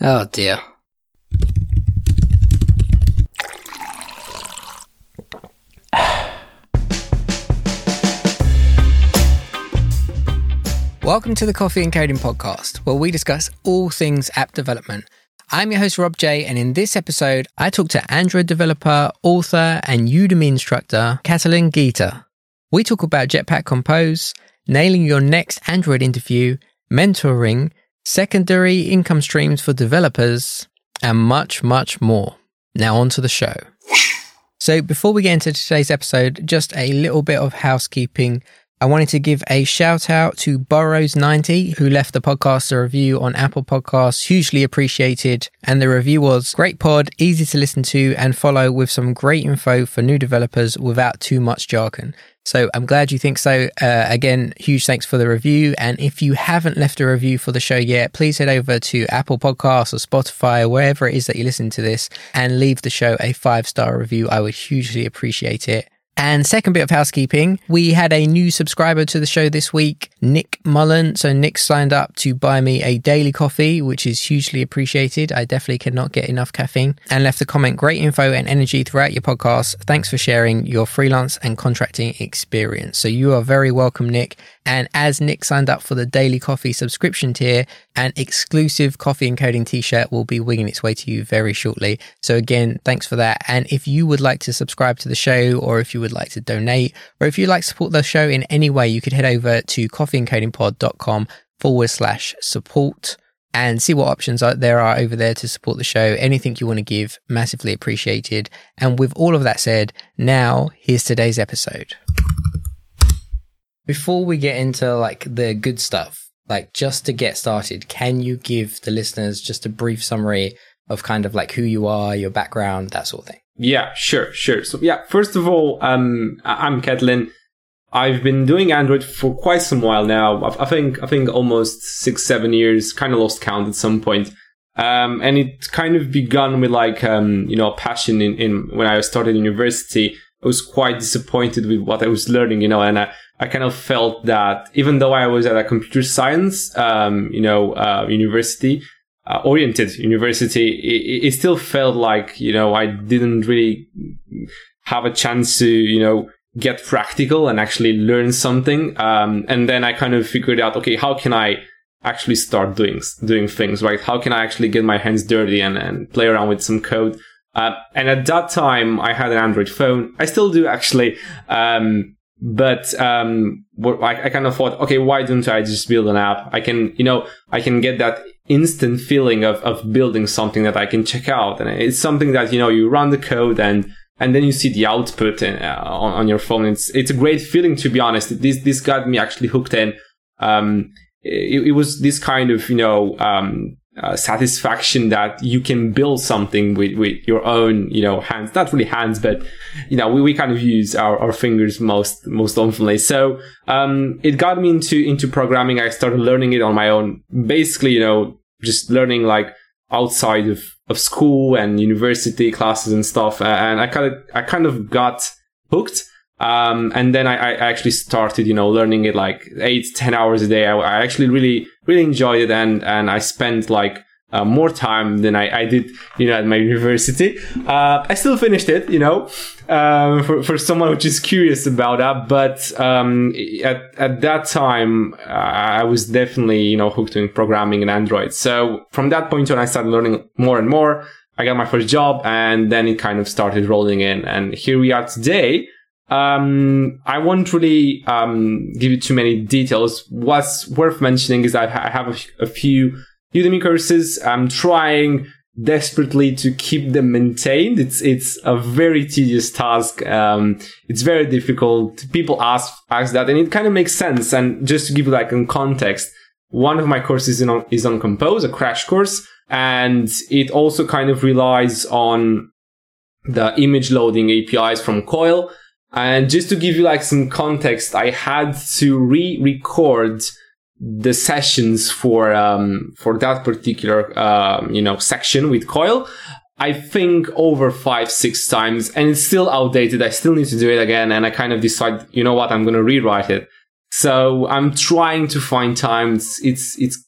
Oh dear. Welcome to the Coffee and Coding Podcast, where we discuss all things app development. I'm your host, Rob J, and in this episode, I talk to Android developer, author, and Udemy instructor, Catalin Ghita. We talk about Jetpack Compose, nailing your next Android interview, mentoring, secondary income streams for developers, and much, much more. Now, on to the show. So, before we get into today's episode, just a little bit of housekeeping. I wanted to give a shout out to Burrows90, who left the podcast a review on Apple Podcasts. Hugely appreciated. And the review was great pod, easy to listen to and follow with some great info for new developers without too much jargon. So I'm glad you think so. Uh, again, huge thanks for the review. And if you haven't left a review for the show yet, please head over to Apple Podcasts or Spotify or wherever it is that you listen to this and leave the show a five star review. I would hugely appreciate it. And second bit of housekeeping, we had a new subscriber to the show this week, Nick Mullen. So Nick signed up to buy me a daily coffee, which is hugely appreciated. I definitely cannot get enough caffeine and left a comment. Great info and energy throughout your podcast. Thanks for sharing your freelance and contracting experience. So you are very welcome, Nick. And as Nick signed up for the daily coffee subscription tier, an exclusive coffee and coding t-shirt will be winging its way to you very shortly. So again, thanks for that. And if you would like to subscribe to the show or if you would like to donate or if you'd like to support the show in any way, you could head over to coffeeandcodingpod.com forward slash support and see what options there are over there to support the show. Anything you want to give, massively appreciated. And with all of that said, now here's today's episode before we get into like the good stuff, like just to get started, can you give the listeners just a brief summary of kind of like who you are, your background, that sort of thing? Yeah, sure, sure. So yeah, first of all, um, I'm Catalin. I've been doing Android for quite some while now. I think I think almost six, seven years. Kind of lost count at some point. Um, and it kind of begun with like um, you know, passion in, in when I started university. I was quite disappointed with what I was learning, you know, and I, I kind of felt that even though I was at a computer science, um, you know, uh, university, uh, oriented university, it, it, still felt like, you know, I didn't really have a chance to, you know, get practical and actually learn something. Um, and then I kind of figured out, okay, how can I actually start doing, doing things, right? How can I actually get my hands dirty and, and play around with some code? Uh, and at that time, I had an Android phone. I still do actually. Um, but um, I, I kind of thought, okay, why don't I just build an app? I can, you know, I can get that instant feeling of, of building something that I can check out. And it's something that, you know, you run the code and, and then you see the output uh, on, on your phone. It's, it's a great feeling, to be honest. This, this got me actually hooked in. Um, it, it was this kind of, you know, um, uh, satisfaction that you can build something with, with your own, you know, hands, not really hands, but, you know, we, we kind of use our, our fingers most, most oftenly. So, um, it got me into, into programming. I started learning it on my own. Basically, you know, just learning like outside of, of school and university classes and stuff. And I kind of, I kind of got hooked. Um, and then I, I, actually started, you know, learning it like eight, ten hours a day. I, I actually really, really enjoyed it. And, and I spent like, uh, more time than I, I did, you know, at my university. Uh, I still finished it, you know, um, for, for someone which is curious about that. But, um, at, at that time, I was definitely, you know, hooked in programming and Android. So from that point on, I started learning more and more. I got my first job and then it kind of started rolling in. And here we are today. Um, I won't really um, give you too many details. What's worth mentioning is that I have a, a few Udemy courses. I'm trying desperately to keep them maintained. It's it's a very tedious task. Um, it's very difficult. People ask ask that, and it kind of makes sense. And just to give you like in context, one of my courses on, is on Compose, a crash course, and it also kind of relies on the image loading APIs from Coil. And just to give you like some context, I had to re-record the sessions for um, for that particular uh, you know section with Coil. I think over five six times, and it's still outdated. I still need to do it again, and I kind of decide, you know what, I'm to rewrite it. So I'm trying to find time. It's it's, it's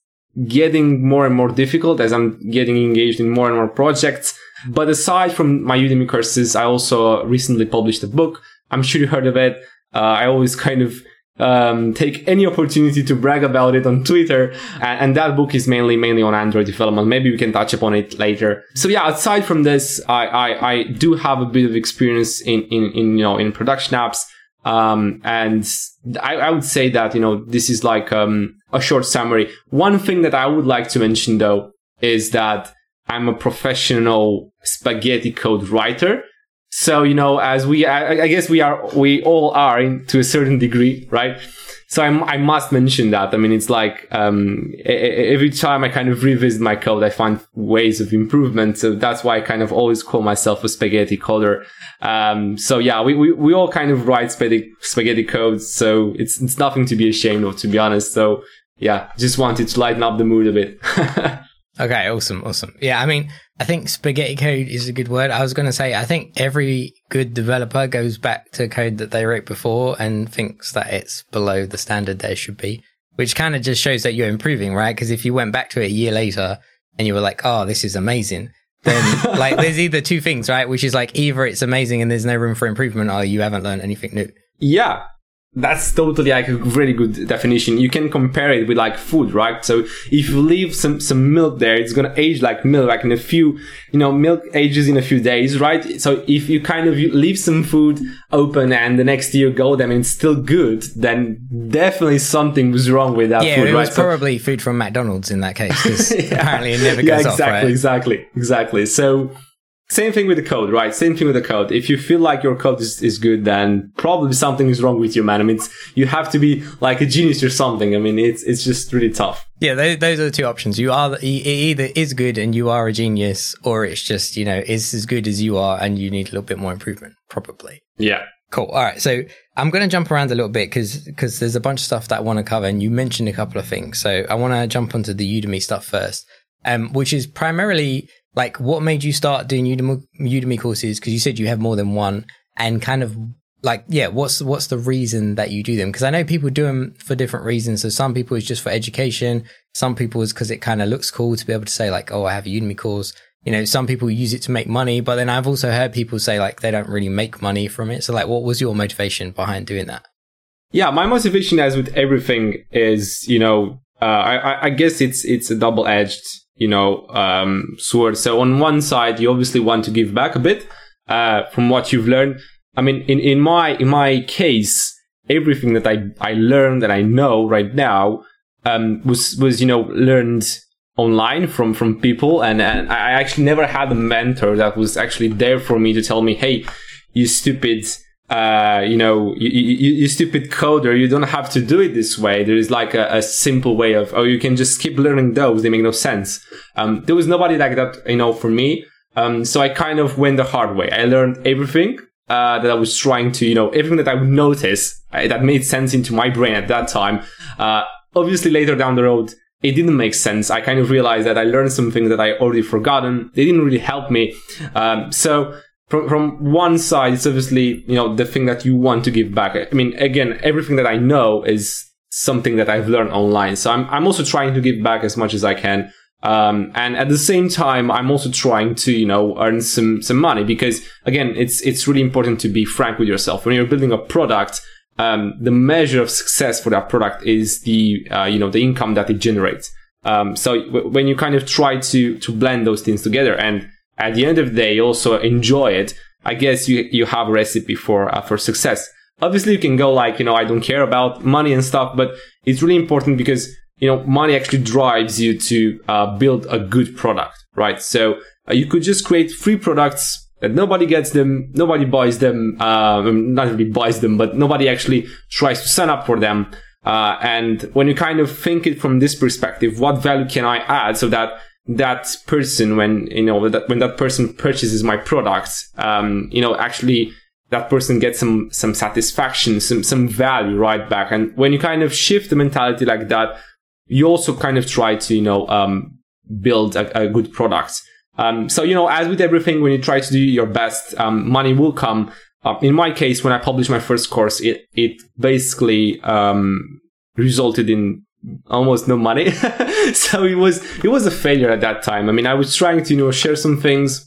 getting more and more difficult as I'm getting engaged in more and more projects. But aside from my Udemy courses, I also recently published a book. I'm sure you heard of it. Uh, I always kind of um, take any opportunity to brag about it on Twitter. And, and, that book is mainly mainly on Android development. Maybe we can touch upon it later. So yeah, aside from this, I I, I do have a bit of experience in in, in you know in production apps. Um, and I, I would say that you know this is like um, a short summary. One thing that I would like to mention though is that I'm a professional spaghetti code writer. So, you know, as we, I, I guess we are, we all are in, to a certain degree, right? So I, I must mention that. I mean, it's like, um, every time I kind of revisit my code, I find ways of improvement. So that's why I kind of always call myself a spaghetti coder. Um, so yeah, we, we, we all kind of write spaghetti, spaghetti codes. So it's, it's nothing to be ashamed of, to be honest. So yeah, just wanted to lighten up the mood a bit. okay. Awesome. Awesome. Yeah. I mean, I think spaghetti code is a good word. I was going to say, I think every good developer goes back to code that they wrote before and thinks that it's below the standard there should be, which kind of just shows that you're improving, right? Because if you went back to it a year later and you were like, oh, this is amazing, then like there's either two things, right? Which is like either it's amazing and there's no room for improvement or you haven't learned anything new. Yeah that's totally like a really good definition. You can compare it with like food, right? So if you leave some, some milk there, it's going to age like milk, like in a few, you know, milk ages in a few days, right? So if you kind of leave some food open and the next year go them and it's still good, then definitely something was wrong with that yeah, food, it right? was probably food from McDonald's in that case because yeah. apparently it never goes yeah, exactly, off, right? Exactly, exactly. So same thing with the code, right? Same thing with the code. If you feel like your code is, is good, then probably something is wrong with you, man. I mean, you have to be like a genius or something. I mean, it's it's just really tough. Yeah, those, those are the two options. You are it either is good and you are a genius, or it's just you know is as good as you are and you need a little bit more improvement, probably. Yeah. Cool. All right. So I'm going to jump around a little bit because because there's a bunch of stuff that I want to cover, and you mentioned a couple of things. So I want to jump onto the Udemy stuff first, um, which is primarily like what made you start doing Udemy, Udemy courses? Because you said you have more than one, and kind of like yeah, what's what's the reason that you do them? Because I know people do them for different reasons. So some people is just for education. Some people is because it kind of looks cool to be able to say like, oh, I have a Udemy course. You know, some people use it to make money, but then I've also heard people say like they don't really make money from it. So like, what was your motivation behind doing that? Yeah, my motivation, as with everything, is you know, uh, I, I guess it's it's a double edged you know, um, sword. So on one side, you obviously want to give back a bit, uh, from what you've learned. I mean, in, in my, in my case, everything that I, I learned that I know right now, um, was, was, you know, learned online from, from people. And, and I actually never had a mentor that was actually there for me to tell me, Hey, you stupid, uh, you know, you, you, you, stupid coder, you don't have to do it this way. There is like a, a, simple way of, oh, you can just keep learning those. They make no sense. Um, there was nobody like that, you know, for me. Um, so I kind of went the hard way. I learned everything, uh, that I was trying to, you know, everything that I would notice uh, that made sense into my brain at that time. Uh, obviously later down the road, it didn't make sense. I kind of realized that I learned some things that I already forgotten. They didn't really help me. Um, so, from from one side, it's obviously you know the thing that you want to give back. I mean, again, everything that I know is something that I've learned online. So I'm I'm also trying to give back as much as I can. Um, and at the same time, I'm also trying to, you know, earn some, some money because again, it's, it's really important to be frank with yourself. When you're building a product, um, the measure of success for that product is the, uh, you know, the income that it generates. Um, so w- when you kind of try to, to blend those things together and at the end of the day also enjoy it, I guess you, you have a recipe for, uh, for success. Obviously you can go like, you know, I don't care about money and stuff, but it's really important because, you know, money actually drives you to, uh, build a good product, right? So uh, you could just create free products that nobody gets them, nobody buys them, uh, not really buys them, but nobody actually tries to sign up for them. Uh, and when you kind of think it from this perspective, what value can I add so that that person when you know that when that person purchases my products um you know actually that person gets some some satisfaction some some value right back. And when you kind of shift the mentality like that you also kind of try to you know um build a, a good product. Um so you know as with everything when you try to do your best um money will come. Uh, in my case when i published my first course it it basically um resulted in almost no money. so it was it was a failure at that time. I mean, I was trying to you know share some things.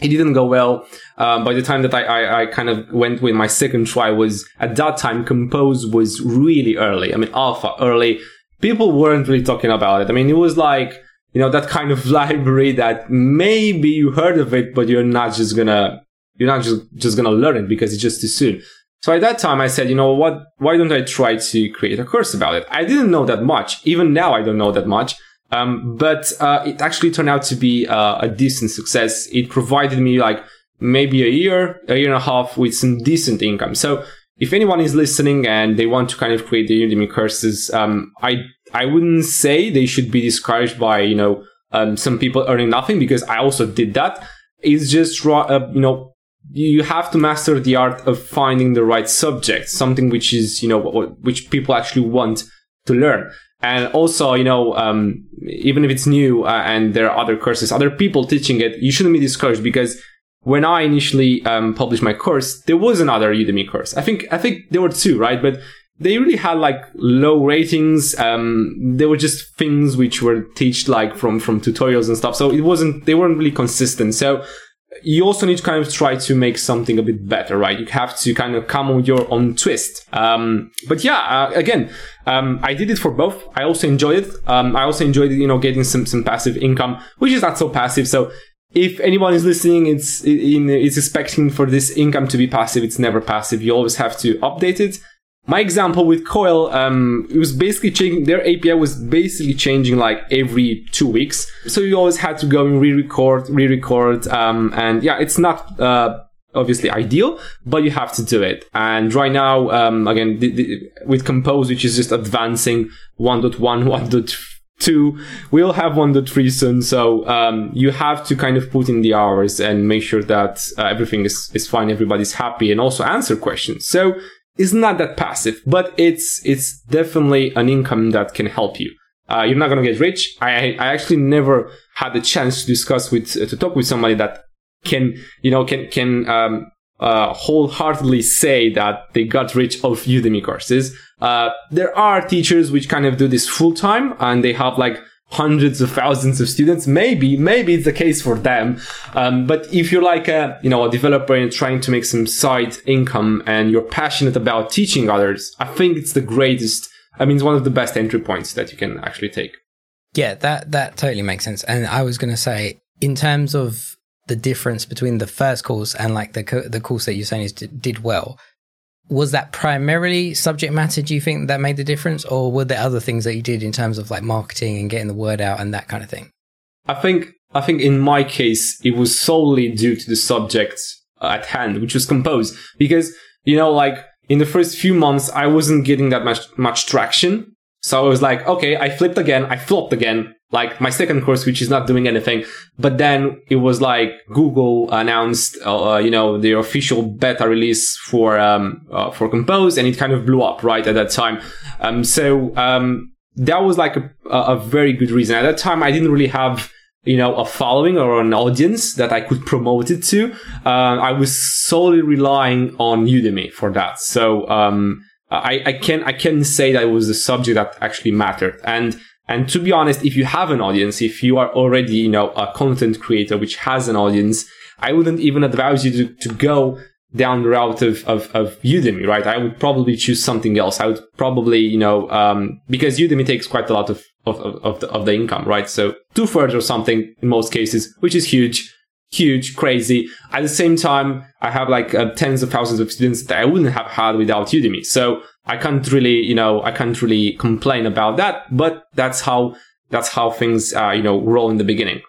It didn't go well. Um, by the time that I, I, I kind of went with my second try was at that time compose was really early. I mean alpha early. People weren't really talking about it. I mean it was like you know that kind of library that maybe you heard of it, but you're not just gonna you're not just just gonna learn it because it's just too soon. So at that time, I said, you know what? Why don't I try to create a course about it? I didn't know that much. Even now, I don't know that much. Um, but uh, it actually turned out to be uh, a decent success. It provided me like maybe a year, a year and a half with some decent income. So if anyone is listening and they want to kind of create the Udemy courses, um, I I wouldn't say they should be discouraged by you know um, some people earning nothing because I also did that. It's just uh, you know you have to master the art of finding the right subject, something which is, you know, which people actually want to learn. And also, you know, um, even if it's new uh, and there are other courses, other people teaching it, you shouldn't be discouraged because when I initially um, published my course, there was another Udemy course. I think I think there were two, right? But they really had like low ratings. Um, they were just things which were taught like from from tutorials and stuff. So it wasn't they weren't really consistent. So you also need to kind of try to make something a bit better, right? You have to kind of come with your own twist. Um, but yeah, uh, again, um, I did it for both. I also enjoyed it. Um, I also enjoyed, you know, getting some, some passive income, which is not so passive. So if anyone is listening, it's, in, it's expecting for this income to be passive. It's never passive. You always have to update it my example with Coil, um, it was basically changing, their API was basically changing like every two weeks. So you always had to go and re-record, re-record. Um, and yeah, it's not, uh, obviously ideal, but you have to do it. And right now, um, again, the, the, with Compose, which is just advancing 1.1, 1.2, we'll have 1.3 soon. So, um, you have to kind of put in the hours and make sure that uh, everything is, is fine. Everybody's happy and also answer questions. So is not that passive, but it's it's definitely an income that can help you. Uh, you're not gonna get rich. I I actually never had the chance to discuss with uh, to talk with somebody that can you know can can um, uh, wholeheartedly say that they got rich off Udemy courses. Uh, there are teachers which kind of do this full time and they have like hundreds of thousands of students. Maybe, maybe it's the case for them. Um, but if you're like a, you know, a developer and trying to make some side income and you're passionate about teaching others, I think it's the greatest. I mean, it's one of the best entry points that you can actually take. Yeah, that, that totally makes sense. And I was going to say, in terms of the difference between the first course and like the, the course that you're saying is did well, was that primarily subject matter do you think that made the difference? Or were there other things that you did in terms of like marketing and getting the word out and that kind of thing? I think i think in my case it was solely due to the subject uh, at hand which was compose because you know like in the first few months i wasn't getting that much much traction. So i was like okay i flipped again i flopped again like my second course, which is not doing anything. But then it was like Google announced, uh, uh, you know, their official beta release for um, uh, for Compose, and it kind of blew up right at that time. Um, so um, that was like a, a very good reason. At that time, I didn't really have you know a following or an audience that I could promote it to. Uh, I was solely relying on Udemy for that. So um, I, I can I can say that it was the subject that actually mattered and and to be honest, if you have an audience, if you are already, you know, a content creator which has an audience, I wouldn't even advise you to, to go down the route of, of, of Udemy, right? I would probably choose something else. I would probably, you know, um, because Udemy takes quite a lot of, of, of, the, of the income, right? So two thirds or something in most cases, which is huge, huge, crazy. At the same time, I have like uh, tens of thousands of students that I wouldn't have had without Udemy. So I can't really, you know, I can't really complain about that, but that's how, that's how things, uh, you know, roll in the beginning.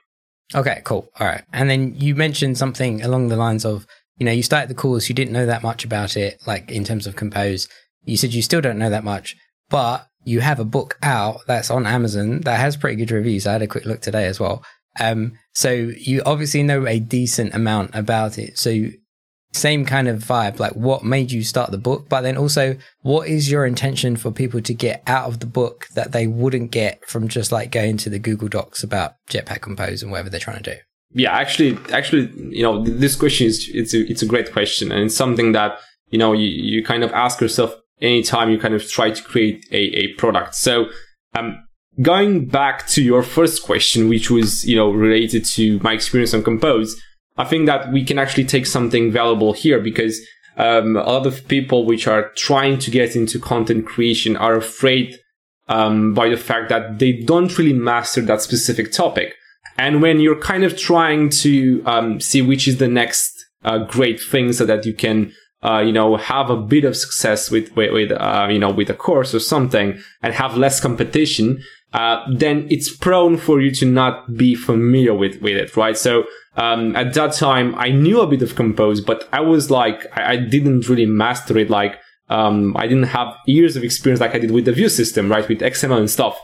Okay, cool. All right. And then you mentioned something along the lines of, you know, you started the course, you didn't know that much about it, like in terms of compose. You said you still don't know that much, but you have a book out that's on Amazon that has pretty good reviews. I had a quick look today as well. Um, so you obviously know a decent amount about it. So same kind of vibe like what made you start the book? But then also what is your intention for people to get out of the book that they wouldn't get from just like going to the google docs about jetpack compose and whatever they're trying to do? Yeah actually actually you know this question is it's a, it's a great question. And it's something that you know you, you kind of ask yourself anytime you kind of try to create a, a product. So Um, going back to your first question, which was, you know, related to my experience on Compose, I think that we can actually take something valuable here because um, a lot of people which are trying to get into content creation are afraid um, by the fact that they don't really master that specific topic. And when you're kind of trying to um, see which is the next uh, great thing so that you can uh, you know, have a bit of success with, with, uh, you know, with a course or something and have less competition, uh, then it's prone for you to not be familiar with, with it, right? So, um, at that time, I knew a bit of Compose, but I was like, I, I didn't really master it. Like, um, I didn't have years of experience like I did with the view system, right? With XML and stuff.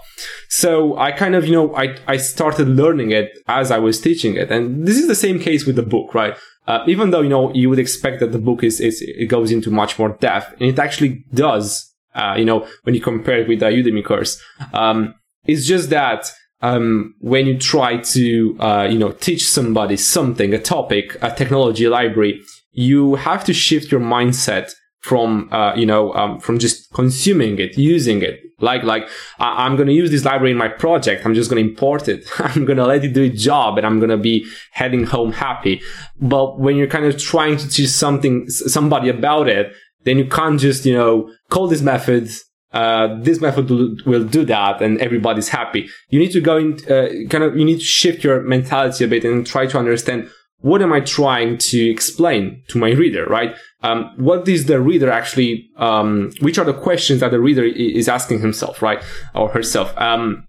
So I kind of, you know, I, I started learning it as I was teaching it. And this is the same case with the book, right? Uh, even though, you know, you would expect that the book is, is, it goes into much more depth and it actually does, uh, you know, when you compare it with the Udemy course. Um, it's just that, um, when you try to, uh, you know, teach somebody something, a topic, a technology, library, you have to shift your mindset from uh, you know um, from just consuming it using it. Like like I- am going to use this library in my project. I'm just going to import it. I'm going to let it do its job and i'm going to be heading home happy. But when you're kind of trying to teach something somebody about it then you can't just you know call this method uh, this method will do that and everybody's happy you need to go in uh, kind of you need to shift your mentality a bit and try to understand what am I trying to explain to my reader, right? Um, what is the reader actually, um, which are the questions that the reader is asking himself, right? Or herself. Um,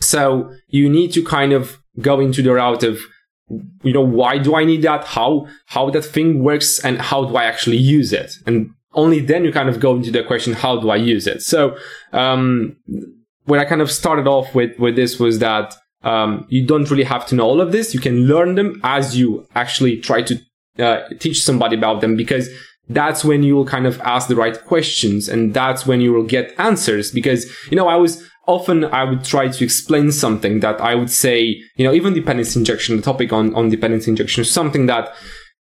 so you need to kind of go into the route of, you know, why do I need that? How, how that thing works and how do I actually use it? And only then you kind of go into the question, how do I use it? So, um, I kind of started off with, with this was that, um, you don't really have to know all of this. You can learn them as you actually try to uh, teach somebody about them because that's when you will kind of ask the right questions and that's when you will get answers because, you know, I was often I would try to explain something that I would say, you know, even dependency injection, the topic on, on dependency injection something that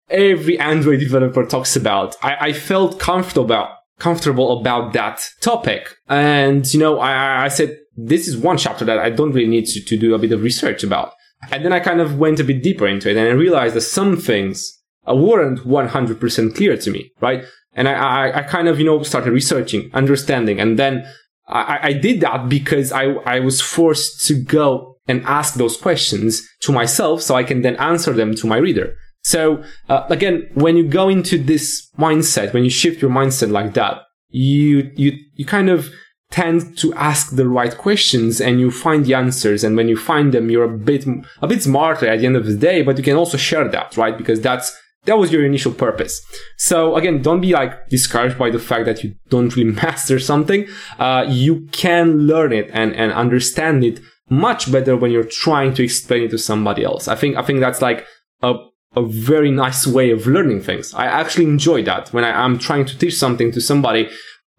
every Android developer talks about. I, I felt comfortable about, comfortable about that topic. And, you know, I, I said, this is one chapter that I don't really need to, to do a bit of research about. And then I kind of went a bit deeper into it and I realized that some things weren't 100% clear to me, right? And I, I, I kind of, you know, started researching, understanding. And then I, I did that because I, I was forced to go and ask those questions to myself so I can then answer them to my reader. So uh, again, when you go into this mindset, when you shift your mindset like that, you, you, you kind of tend to ask the right questions and you find the answers. And when you find them, you're a bit, a bit smarter at the end of the day, but you can also share that, right? Because that's, that was your initial purpose. So again, don't be like discouraged by the fact that you don't really master something. Uh, you can learn it and, and understand it much better when you're trying to explain it to somebody else. I think, I think that's like a, a very nice way of learning things. I actually enjoy that when I, am trying to teach something to somebody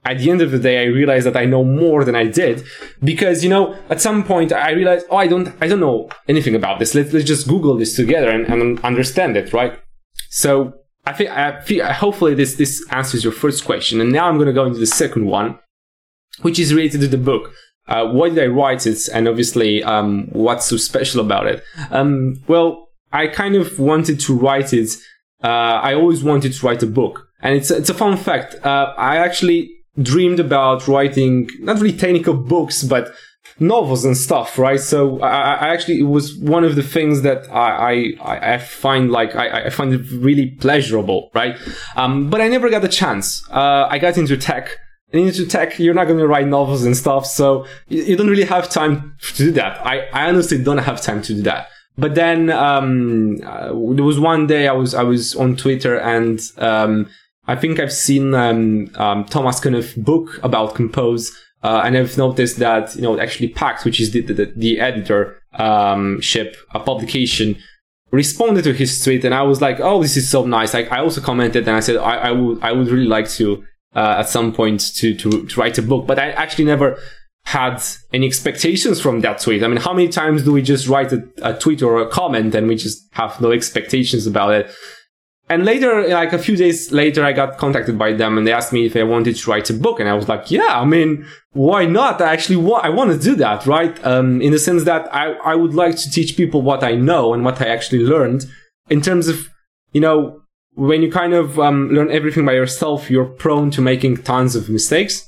at the end of the day, I realize that I know more than I did because, you know, at some point I realized, oh, I don't, I don't know anything about this. Let's, let's just Google this together and, and understand it, right? So I think, I feel, hopefully this, this answers your first question. And now I'm going to go into the second one, which is related to the book. Uh, why did I write it? And obviously, um, what's so special about it? Um, well, I kind of wanted to write it. Uh, I always wanted to write a book. And it's, it's a fun fact. Uh, I actually dreamed about writing not really technical books, but novels and stuff, right? So I, I, actually, it was one of the things that I, I, I find like, I, I find it really pleasurable, right? Um, but I never got the chance. Uh, I got into tech. And into tech, you're not going to write novels and stuff. So you, you, don't really have time to do that. I, I honestly don't have time to do that. But then, um, uh, there was one day I was, I was on Twitter and, um, I think I've seen um, um, Thomas of book about Compose, uh, and I've noticed that you know actually Packt, which is the the, the editor um, ship, a publication, responded to his tweet, and I was like, oh, this is so nice. Like I also commented, and I said I, I would I would really like to uh, at some point to, to to write a book, but I actually never had any expectations from that tweet. I mean, how many times do we just write a, a tweet or a comment and we just have no expectations about it? and later, like a few days later, I got contacted by them and they asked me if I wanted to write a book. And I was like, yeah, I mean, why not? I actually want, I want to do that, right? Um, in the sense that I, I would like to teach people what I know and what I actually learned in terms of, you know, when you kind of um, learn everything by yourself, you're prone to making tons of mistakes.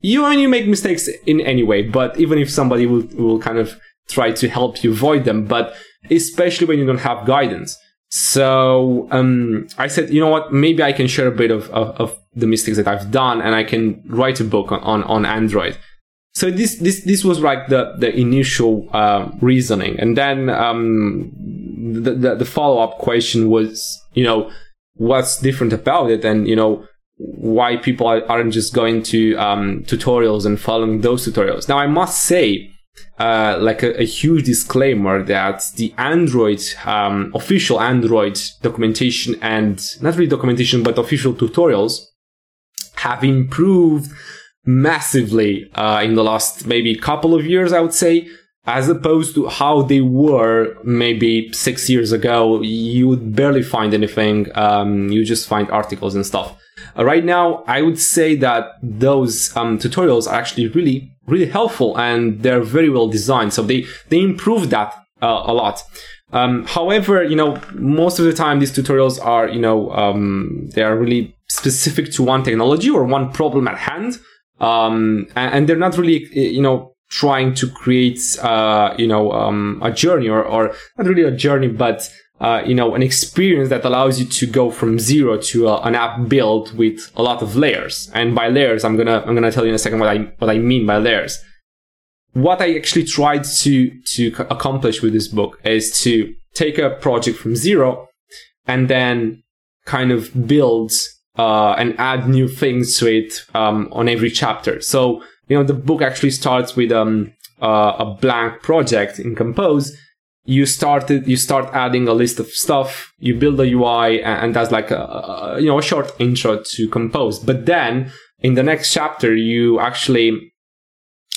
You and you make mistakes in any way, but even if somebody will, will kind of try to help you avoid them, but especially when you don't have guidance. So um, I said, you know what? Maybe I can share a bit of, of, of, the mistakes that I've done, and I can write a book on, on, on Android. So this this this was like the the initial uh, reasoning, and then um, the the, the follow up question was, you know, what's different about it, and you know why people aren't just going to um, tutorials and following those tutorials. Now I must say uh, like a, a, huge disclaimer that the Android, um, official Android documentation and not really documentation, but official tutorials have improved massively uh, in the last maybe couple of years, I would say, as opposed to how they were maybe six years ago. You would barely find anything. Um, you just find articles and stuff. Uh, right now, I would say that those um, tutorials are actually really really helpful and they're very well designed. So they, they improve that uh, a lot. Um, however, you know, most of the time these tutorials are, you know, um, they are really specific to one technology or one problem at hand. Um, and, and, they're not really, you know, trying to create, uh, you know, um, a journey or, or not really a journey, but uh, you know, an experience that allows you to go from zero to a, an app built with a lot of layers. And by layers, I'm gonna I'm gonna tell you in a second what I what I mean by layers. What I actually tried to to accomplish with this book is to take a project from zero and then kind of build uh, and add new things to it um, on every chapter. So you know, the book actually starts with um, uh, a blank project in Compose you started you start adding a list of stuff you build a ui and, that's like a, a, you know a short intro to compose. But then in the next chapter you actually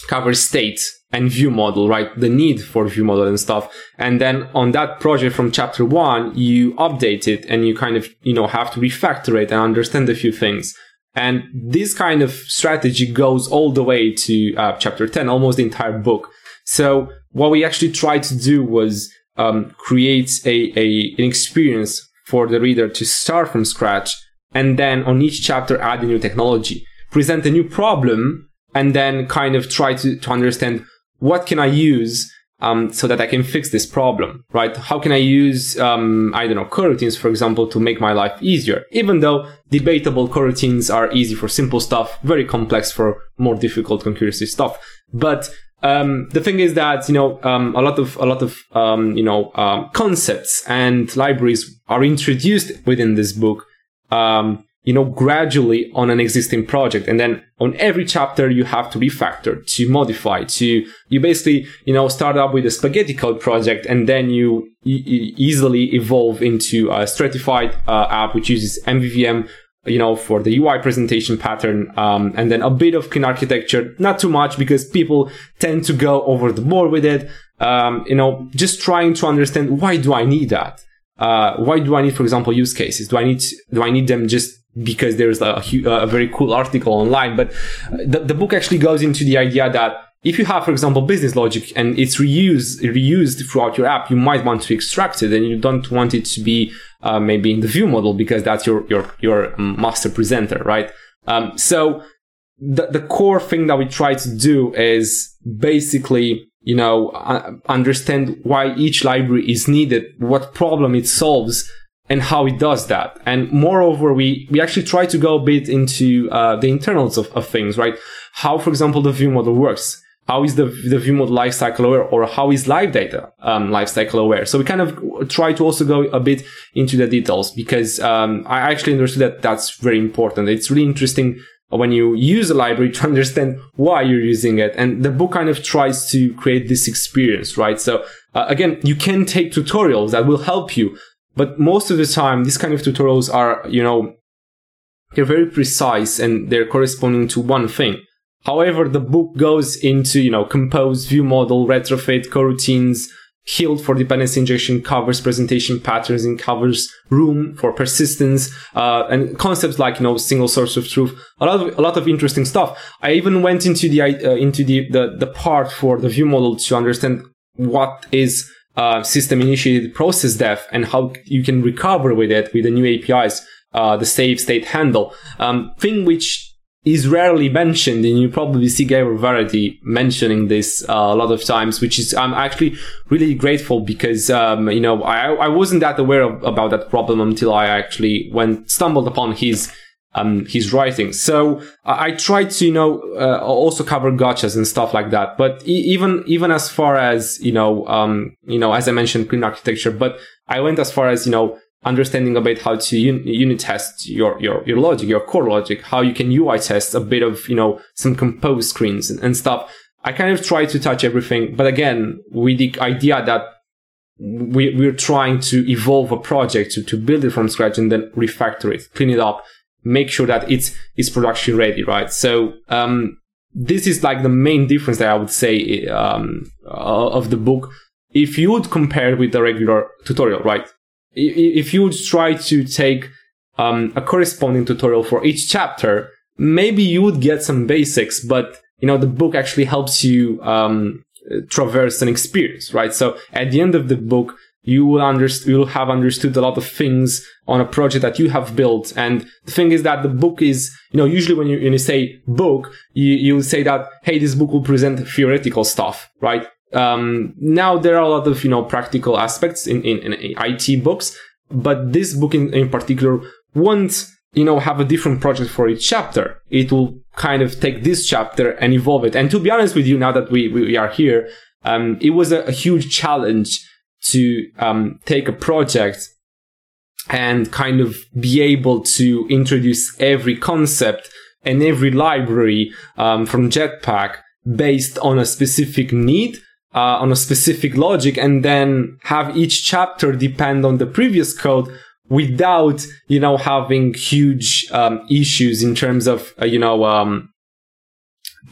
cover state and view model right? The need for view model and stuff. And then on that project from chapter one you update it and you kind of you know have to refactor it and understand a few things. And this kind of strategy goes all the way to uh, chapter 10 almost the entire book. So what we actually tried to do was um, create a, a, an experience for the reader to start from scratch and then on each chapter add a new technology, present a new problem, and then kind of try to, to understand what can I use um, so that I can fix this problem, right? How can I use, um, I don't know, coroutines, for example, to make my life easier? Even though debatable coroutines are easy for simple stuff, very complex for more difficult concurrency stuff. But um, the thing is that you know um, a lot of a lot of um, you know um, concepts and libraries are introduced within this book. Um, you know, gradually on an existing project, and then on every chapter you have to refactor, to modify, to you basically you know start up with a spaghetti code project, and then you, e- easily evolve into a stratified uh, app which uses MVVM you know, for the UI presentation pattern, um, and then a bit of clean architecture, not too much because people tend to go over the board with it. Um, you know, just trying to understand why do I need that? Uh, why do I need, for example, use cases? Do I need, do I need them just because there's a, a very cool article online? But the, the book actually goes into the idea that if you have, for example, business logic and it's reused, reused throughout your app, you might want to extract it and you don't want it to be uh, maybe in the view model because that's your your your master presenter, right? Um, so the the core thing that we try to do is basically you know uh, understand why each library is needed, what problem it solves, and how it does that. And moreover, we we actually try to go a bit into uh, the internals of, of things, right? How, for example, the view model works how is the, the view mode lifecycle aware or how is live data um, lifecycle aware? So we kind of try to also go a bit into the details because um, I actually understood that that's very important. It's really interesting when you use a library to understand why you're using it. And the book kind of tries to create this experience, right? So uh, again, you can take tutorials that will help you, but most of the time, these kind of tutorials are, you know, they're very precise and they're corresponding to one thing. However, the book goes into, you know, compose, view model, retrofit, coroutines, Hilt for dependency injection covers presentation patterns and covers room for persistence uh, and concepts like you know single source of truth. A lot of a lot of interesting stuff. I even went into the uh, into the, the the part for the view model to understand what is uh, system initiated process death and how you can recover with it with the new APIs, uh, the save state handle um, thing which is rarely mentioned, and you probably see Gabor Varadi mentioning this uh, a lot of times, which is I'm actually really grateful because um, you know I I wasn't that aware of, about that problem until I actually went stumbled upon his um, his writing. So I, I tried to you know uh, also cover gotchas and stuff like that. But e- even even as far as you know um, you know as I mentioned clean architecture, but I went as far as you know understanding about how to un- unit test your, your, your logic, your core logic, how you can UI test a bit of, you know, some compose screens and, and stuff. I kind of try to touch everything, but again, with the idea that we, we're trying to evolve a project to, to build it from scratch and then refactor it, clean it up, make sure that it's, it's production ready, right? So, um, this is like the main difference that I would say, um, of the book. If you would compare with the regular tutorial, right? If you would try to take um, a corresponding tutorial for each chapter, maybe you would get some basics, but you know the book actually helps you um, traverse an experience, right? So at the end of the book, you will understand, you will have understood a lot of things on a project that you have built. And the thing is that the book is, you know, usually when you, when you say book, you, you say that, hey, this book will present theoretical stuff, right? Um, now there are a lot of you know practical aspects in, in, in IT books, but this book in, in particular won't you know have a different project for each chapter. It will kind of take this chapter and evolve it. And to be honest with you, now that we we are here, um, it was a, a, huge challenge to um, take a project and kind of be able to introduce every concept and every library um, from Jetpack based on a specific need uh, on a specific logic and then have each chapter depend on the previous code without, you know, having huge um, issues in terms of, uh, you know, um,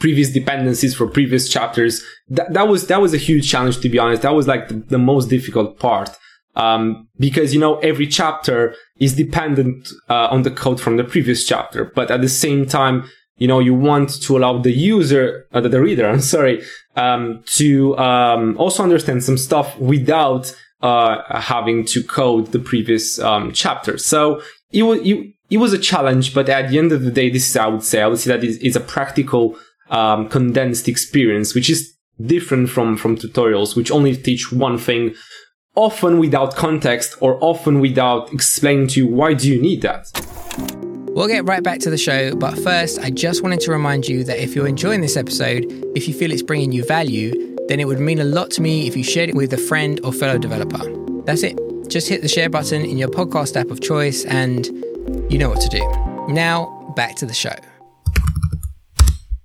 previous dependencies for previous chapters. That, that was, that was a huge challenge, to be honest. That was like the, the most difficult part. Um, because, you know, every chapter is dependent uh, on the code from the previous chapter. But at the same time, you know, you want to allow the user, uh, the reader, I'm sorry, um, to um, also understand some stuff without uh, having to code the previous um, chapter. So it was it, it, was a challenge, but at the end of the day, this is I would say I would say that it's, a practical um, condensed experience, which is different from from tutorials, which only teach one thing. Often without context or often without explaining to you why do you need that. We'll get right back to the show, but first, I just wanted to remind you that if you're enjoying this episode, if you feel it's bringing you value, then it would mean a lot to me if you shared it with a friend or fellow developer. That's it. Just hit the share button in your podcast app of choice, and you know what to do. Now, back to the show.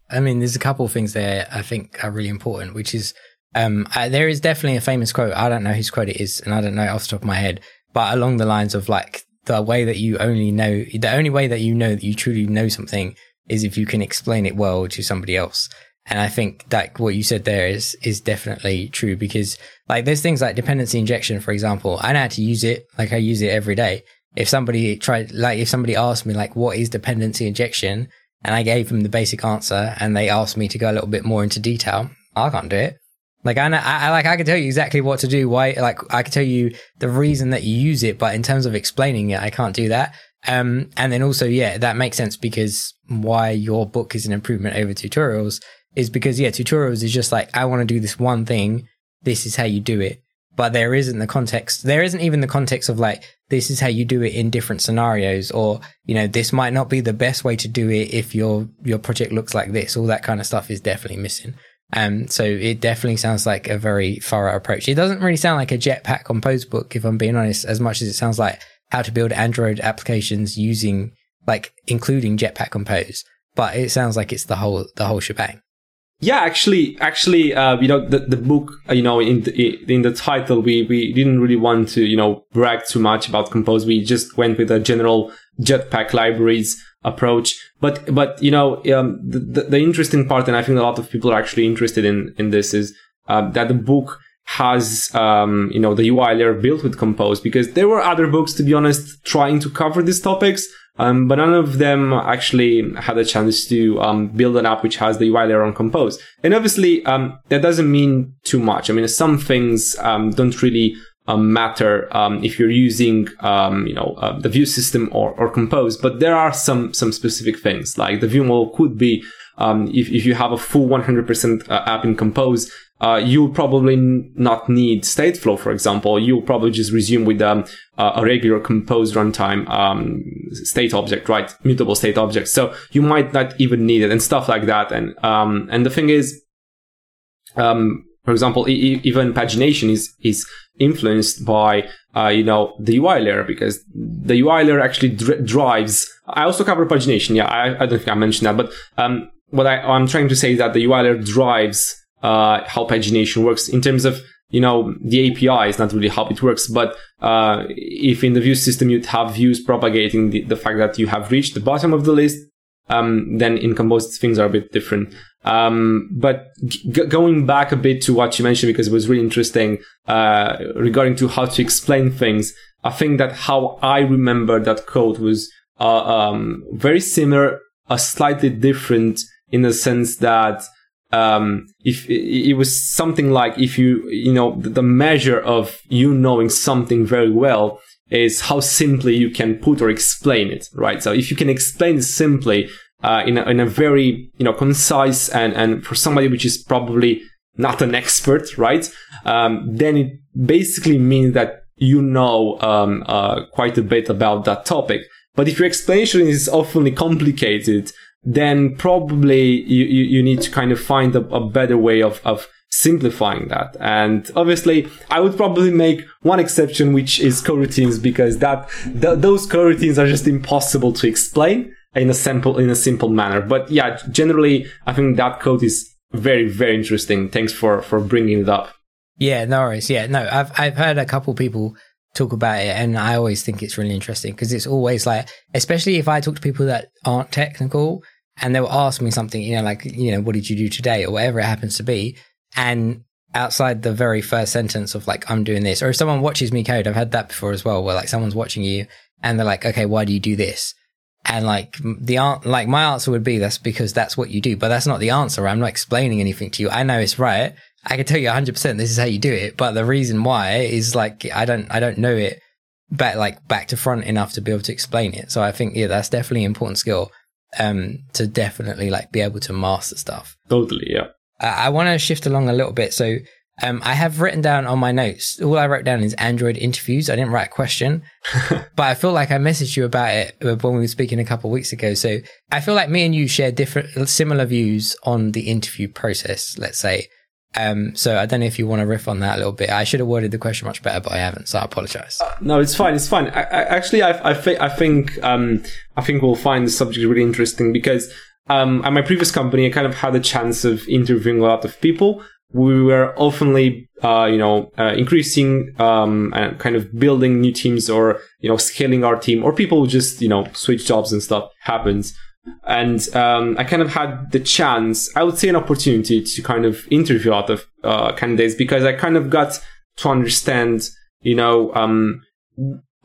I mean, there's a couple of things there I think are really important, which is um, uh, there is definitely a famous quote. I don't know whose quote it is, and I don't know off the top of my head, but along the lines of like the way that you only know, the only way that you know that you truly know something is if you can explain it well to somebody else. And I think that what you said there is, is definitely true because like there's things like dependency injection, for example. I know how to use it. Like I use it every day. If somebody tried, like if somebody asked me like, what is dependency injection? And I gave them the basic answer and they asked me to go a little bit more into detail. I can't do it. Like I, know, I like I can tell you exactly what to do. Why? Like I can tell you the reason that you use it, but in terms of explaining it, I can't do that. Um, and then also, yeah, that makes sense because why your book is an improvement over tutorials is because yeah, tutorials is just like I want to do this one thing. This is how you do it. But there isn't the context. There isn't even the context of like this is how you do it in different scenarios, or you know this might not be the best way to do it if your your project looks like this. All that kind of stuff is definitely missing. Um, so it definitely sounds like a very thorough approach. It doesn't really sound like a Jetpack Compose book, if I'm being honest, as much as it sounds like how to build Android applications using, like, including Jetpack Compose. But it sounds like it's the whole the whole shebang. Yeah, actually, actually, uh, you know, the, the book, uh, you know, in the, in the title, we, we didn't really want to, you know, brag too much about Compose. We just went with a general Jetpack libraries approach. But, but, you know, um, the, the, interesting part, and I think a lot of people are actually interested in, in this is, uh, that the book has um, you know the UI layer built with Compose because there were other books, to be honest, trying to cover these topics, um, but none of them actually had a chance to um, build an app which has the UI layer on Compose. And obviously, um, that doesn't mean too much. I mean, some things um, don't really um, matter if you're using you know uh, the view system or, or Compose, but there are some some specific things like the view model could be um, if, if you have a full 100% uh, app in Compose, uh, you'll probably not need Stateflow, for example. You'll probably just resume with um, a regular Compose runtime um, state object, right? Mutable state object. So you might not even need it and stuff like that. And um, and the thing is, um, for example, e- even pagination is is influenced by uh, you know the UI layer because the UI layer actually dr- drives. I also cover pagination. Yeah, I, I don't think I mentioned that, but um, what I, am trying to say is that the UI layer drives uh, how pagination works in terms of you know the API is not really how it works, but uh, if in the view system you'd have views propagating the, the fact that you have reached the bottom of the list, um, then in Compose things are a bit different. Um, but g- going back a bit to what you mentioned because it was really interesting uh, regarding to how to explain things. I think that how I remember that code was uh, um, very similar, a slightly different in the sense that um, if it was something like if you you know the measure of you knowing something very well is how simply you can put or explain it right so if you can explain it simply uh, in, a, in a very you know concise and and for somebody which is probably not an expert right? Um, then it basically means that you know um, uh, quite a bit about that topic. But if your explanation is awfully complicated then probably you, you, you need to kind of find a, a better way of, of simplifying that. And obviously, I would probably make one exception, which is coroutines, because that th- those coroutines are just impossible to explain in a simple in a simple manner. But yeah, generally, I think that code is very very interesting. Thanks for for bringing it up. Yeah, no worries. Yeah, no, I've I've heard a couple people talk about it and I always think it's really interesting because it's always like especially if I talk to people that aren't technical and they will ask me something, you know, like, you know, what did you do today or whatever it happens to be. And outside the very first sentence of like, I'm doing this, or if someone watches me code, I've had that before as well, where like someone's watching you and they're like, okay, why do you do this? And like the like my answer would be that's because that's what you do, but that's not the answer. I'm not explaining anything to you. I know it's right. I can tell you 100% this is how you do it, but the reason why is like I don't I don't know it back like back to front enough to be able to explain it. So I think yeah, that's definitely an important skill um, to definitely like be able to master stuff. Totally, yeah. Uh, I want to shift along a little bit. So um, I have written down on my notes, all I wrote down is Android interviews. I didn't write a question, but I feel like I messaged you about it when we were speaking a couple of weeks ago. So I feel like me and you share different, similar views on the interview process, let's say. Um, so I don't know if you want to riff on that a little bit. I should have worded the question much better, but I haven't, so I apologize. Uh, no, it's fine. It's fine. I, I, actually, I, I, th- I think um, I think we'll find the subject really interesting because um, at my previous company, I kind of had a chance of interviewing a lot of people. We were oftenly, uh, you know, uh, increasing um, and kind of building new teams or you know scaling our team, or people just you know switch jobs and stuff happens. And um, I kind of had the chance, I would say, an opportunity to kind of interview a lot of uh, candidates because I kind of got to understand, you know, um,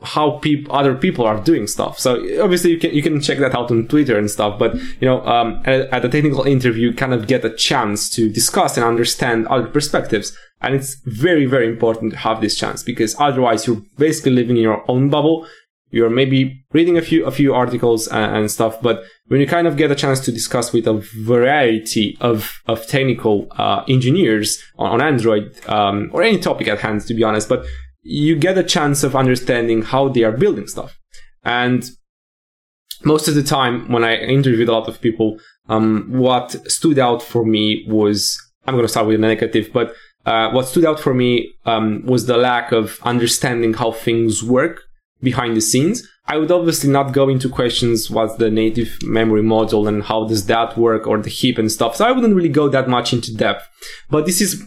how people, other people are doing stuff. So obviously, you can you can check that out on Twitter and stuff. But you know, um, at, at a technical interview, you kind of get a chance to discuss and understand other perspectives, and it's very very important to have this chance because otherwise, you're basically living in your own bubble you're maybe reading a few a few articles and, and, stuff but when you kind of get a chance to discuss with a variety of of technical uh, engineers on, on android um, or any topic at hand to be honest but you get a chance of understanding how they are building stuff and most of the time when i interviewed a lot of people um, what stood out for me was i'm going to start with a negative but uh, what stood out for me um, was the lack of understanding how things work behind the scenes. I would obviously not go into questions what's the native memory model and how does that work or the heap and stuff. So I wouldn't really go that much into depth. But this is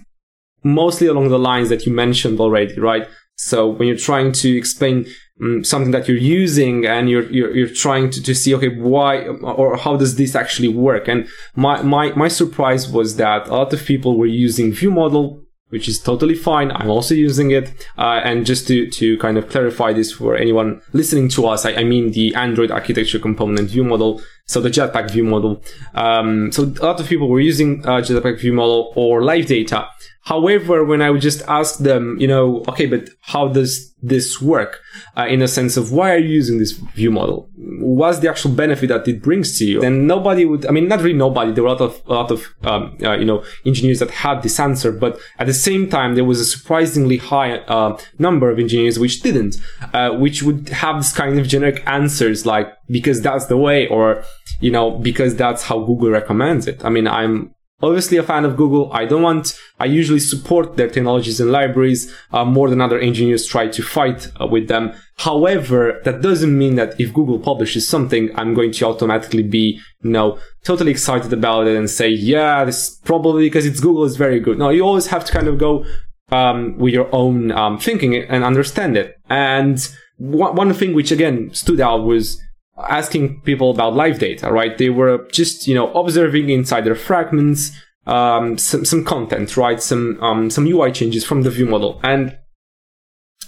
mostly along the lines that you mentioned already, right? So when you're trying to explain um, something that you're using and you're, you're, you're trying to, to see, okay, why or how does this actually work? And my, my, my surprise was that a lot of people were using view model which is totally fine. I'm also using it. Uh, and just to, to kind of clarify this for anyone listening to us, I, I mean the Android architecture component view model. So the Jetpack view model. Um, so a lot of people were using uh, Jetpack view model or live data. However, when I would just ask them, you know, okay, but how does this work? Uh, in a sense of why are you using this view model? What's the actual benefit that it brings to you? Then nobody would, I mean, not really nobody. There were a lot of, a lot of, um, uh, you know, engineers that had this answer, but at the same time, there was a surprisingly high, uh, number of engineers which didn't, uh, which would have this kind of generic answers like, because that's the way, or, you know, because that's how Google recommends it. I mean, I'm obviously a fan of Google. I don't want, I usually support their technologies and libraries uh, more than other engineers try to fight uh, with them. However, that doesn't mean that if Google publishes something, I'm going to automatically be, you know, totally excited about it and say, yeah, this probably because it's Google is very good. No, you always have to kind of go um, with your own um, thinking and understand it. And one thing which again stood out was asking people about live data, right? They were just, you know, observing inside their fragments, um, some, some content, right? Some, um, some UI changes from the view model. And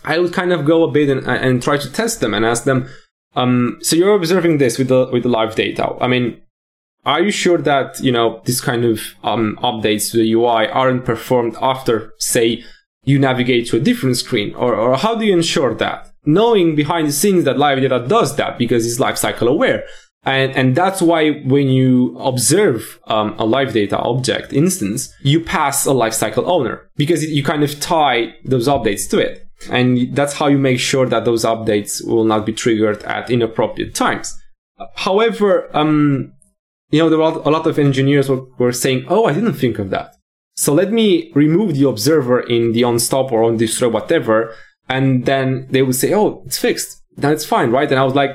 I would kind of go a bit and, and try to test them and ask them, um, so you're observing this with the, with the live data. I mean, are you sure that, you know, this kind of, um, updates to the UI aren't performed after, say, you navigate to a different screen? Or, or how do you ensure that? Knowing behind the scenes that live data does that because it's lifecycle aware. And, and that's why when you observe um, a live data object instance, you pass a lifecycle owner because you kind of tie those updates to it. And that's how you make sure that those updates will not be triggered at inappropriate times. However, um, you know, there were a lot of engineers were, were saying, Oh, I didn't think of that. So let me remove the observer in the on stop or on destroy whatever and then they would say, "Oh, it's fixed. Then it's fine, right?" And I was like,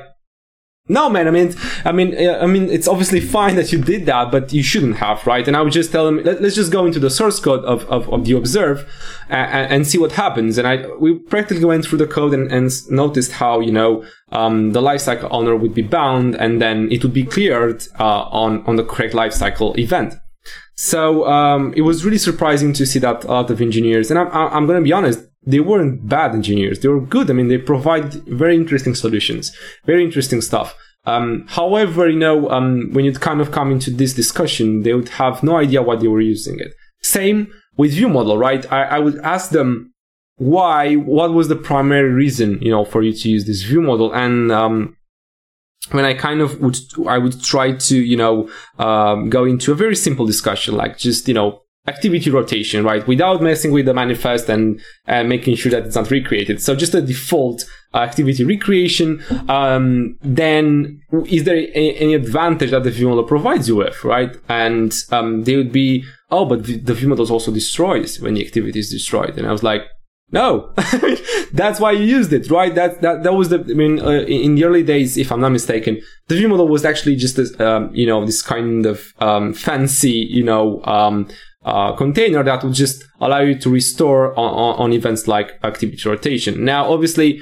"No, man. I mean, I mean, I mean, it's obviously fine that you did that, but you shouldn't have, right?" And I would just tell them, Let, us just go into the source code of of, of the observe and, and, see what happens." And I we practically went through the code and, and noticed how you know um, the lifecycle owner would be bound, and then it would be cleared uh, on on the correct lifecycle event. So um, it was really surprising to see that a lot of engineers, and I'm, I'm going to be honest, they weren't bad engineers. They were good. I mean, they provide very interesting solutions, very interesting stuff. Um, however, you know, um, when you'd kind of come into this discussion, they would have no idea why they were using it. Same with view model, right? I, I would ask them why, what was the primary reason, you know, for you to use this view model? And, um, when I kind of would, I would try to, you know, um, go into a very simple discussion, like just, you know, activity rotation, right? Without messing with the manifest and making sure that it's not recreated. So just a default uh, activity recreation. Um, then is there a- any advantage that the view model provides you with, right? And um, they would be, oh, but the, the view model also destroys when the activity is destroyed. And I was like, no, that's why you used it, right? That that that was the. I mean, uh, in the early days, if I'm not mistaken, the view model was actually just this, um, you know, this kind of um, fancy, you know, um, uh, container that would just allow you to restore on, on, on events like activity rotation. Now, obviously,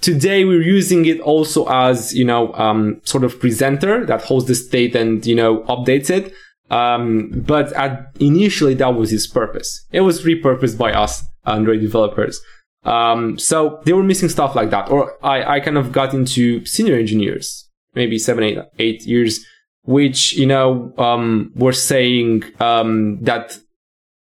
today we're using it also as you know um, sort of presenter that holds the state and you know updates it. Um, but at, initially that was its purpose. It was repurposed by us android developers. Um, so they were missing stuff like that. Or I, I kind of got into senior engineers maybe seven eight eight years which you know um, were saying um, that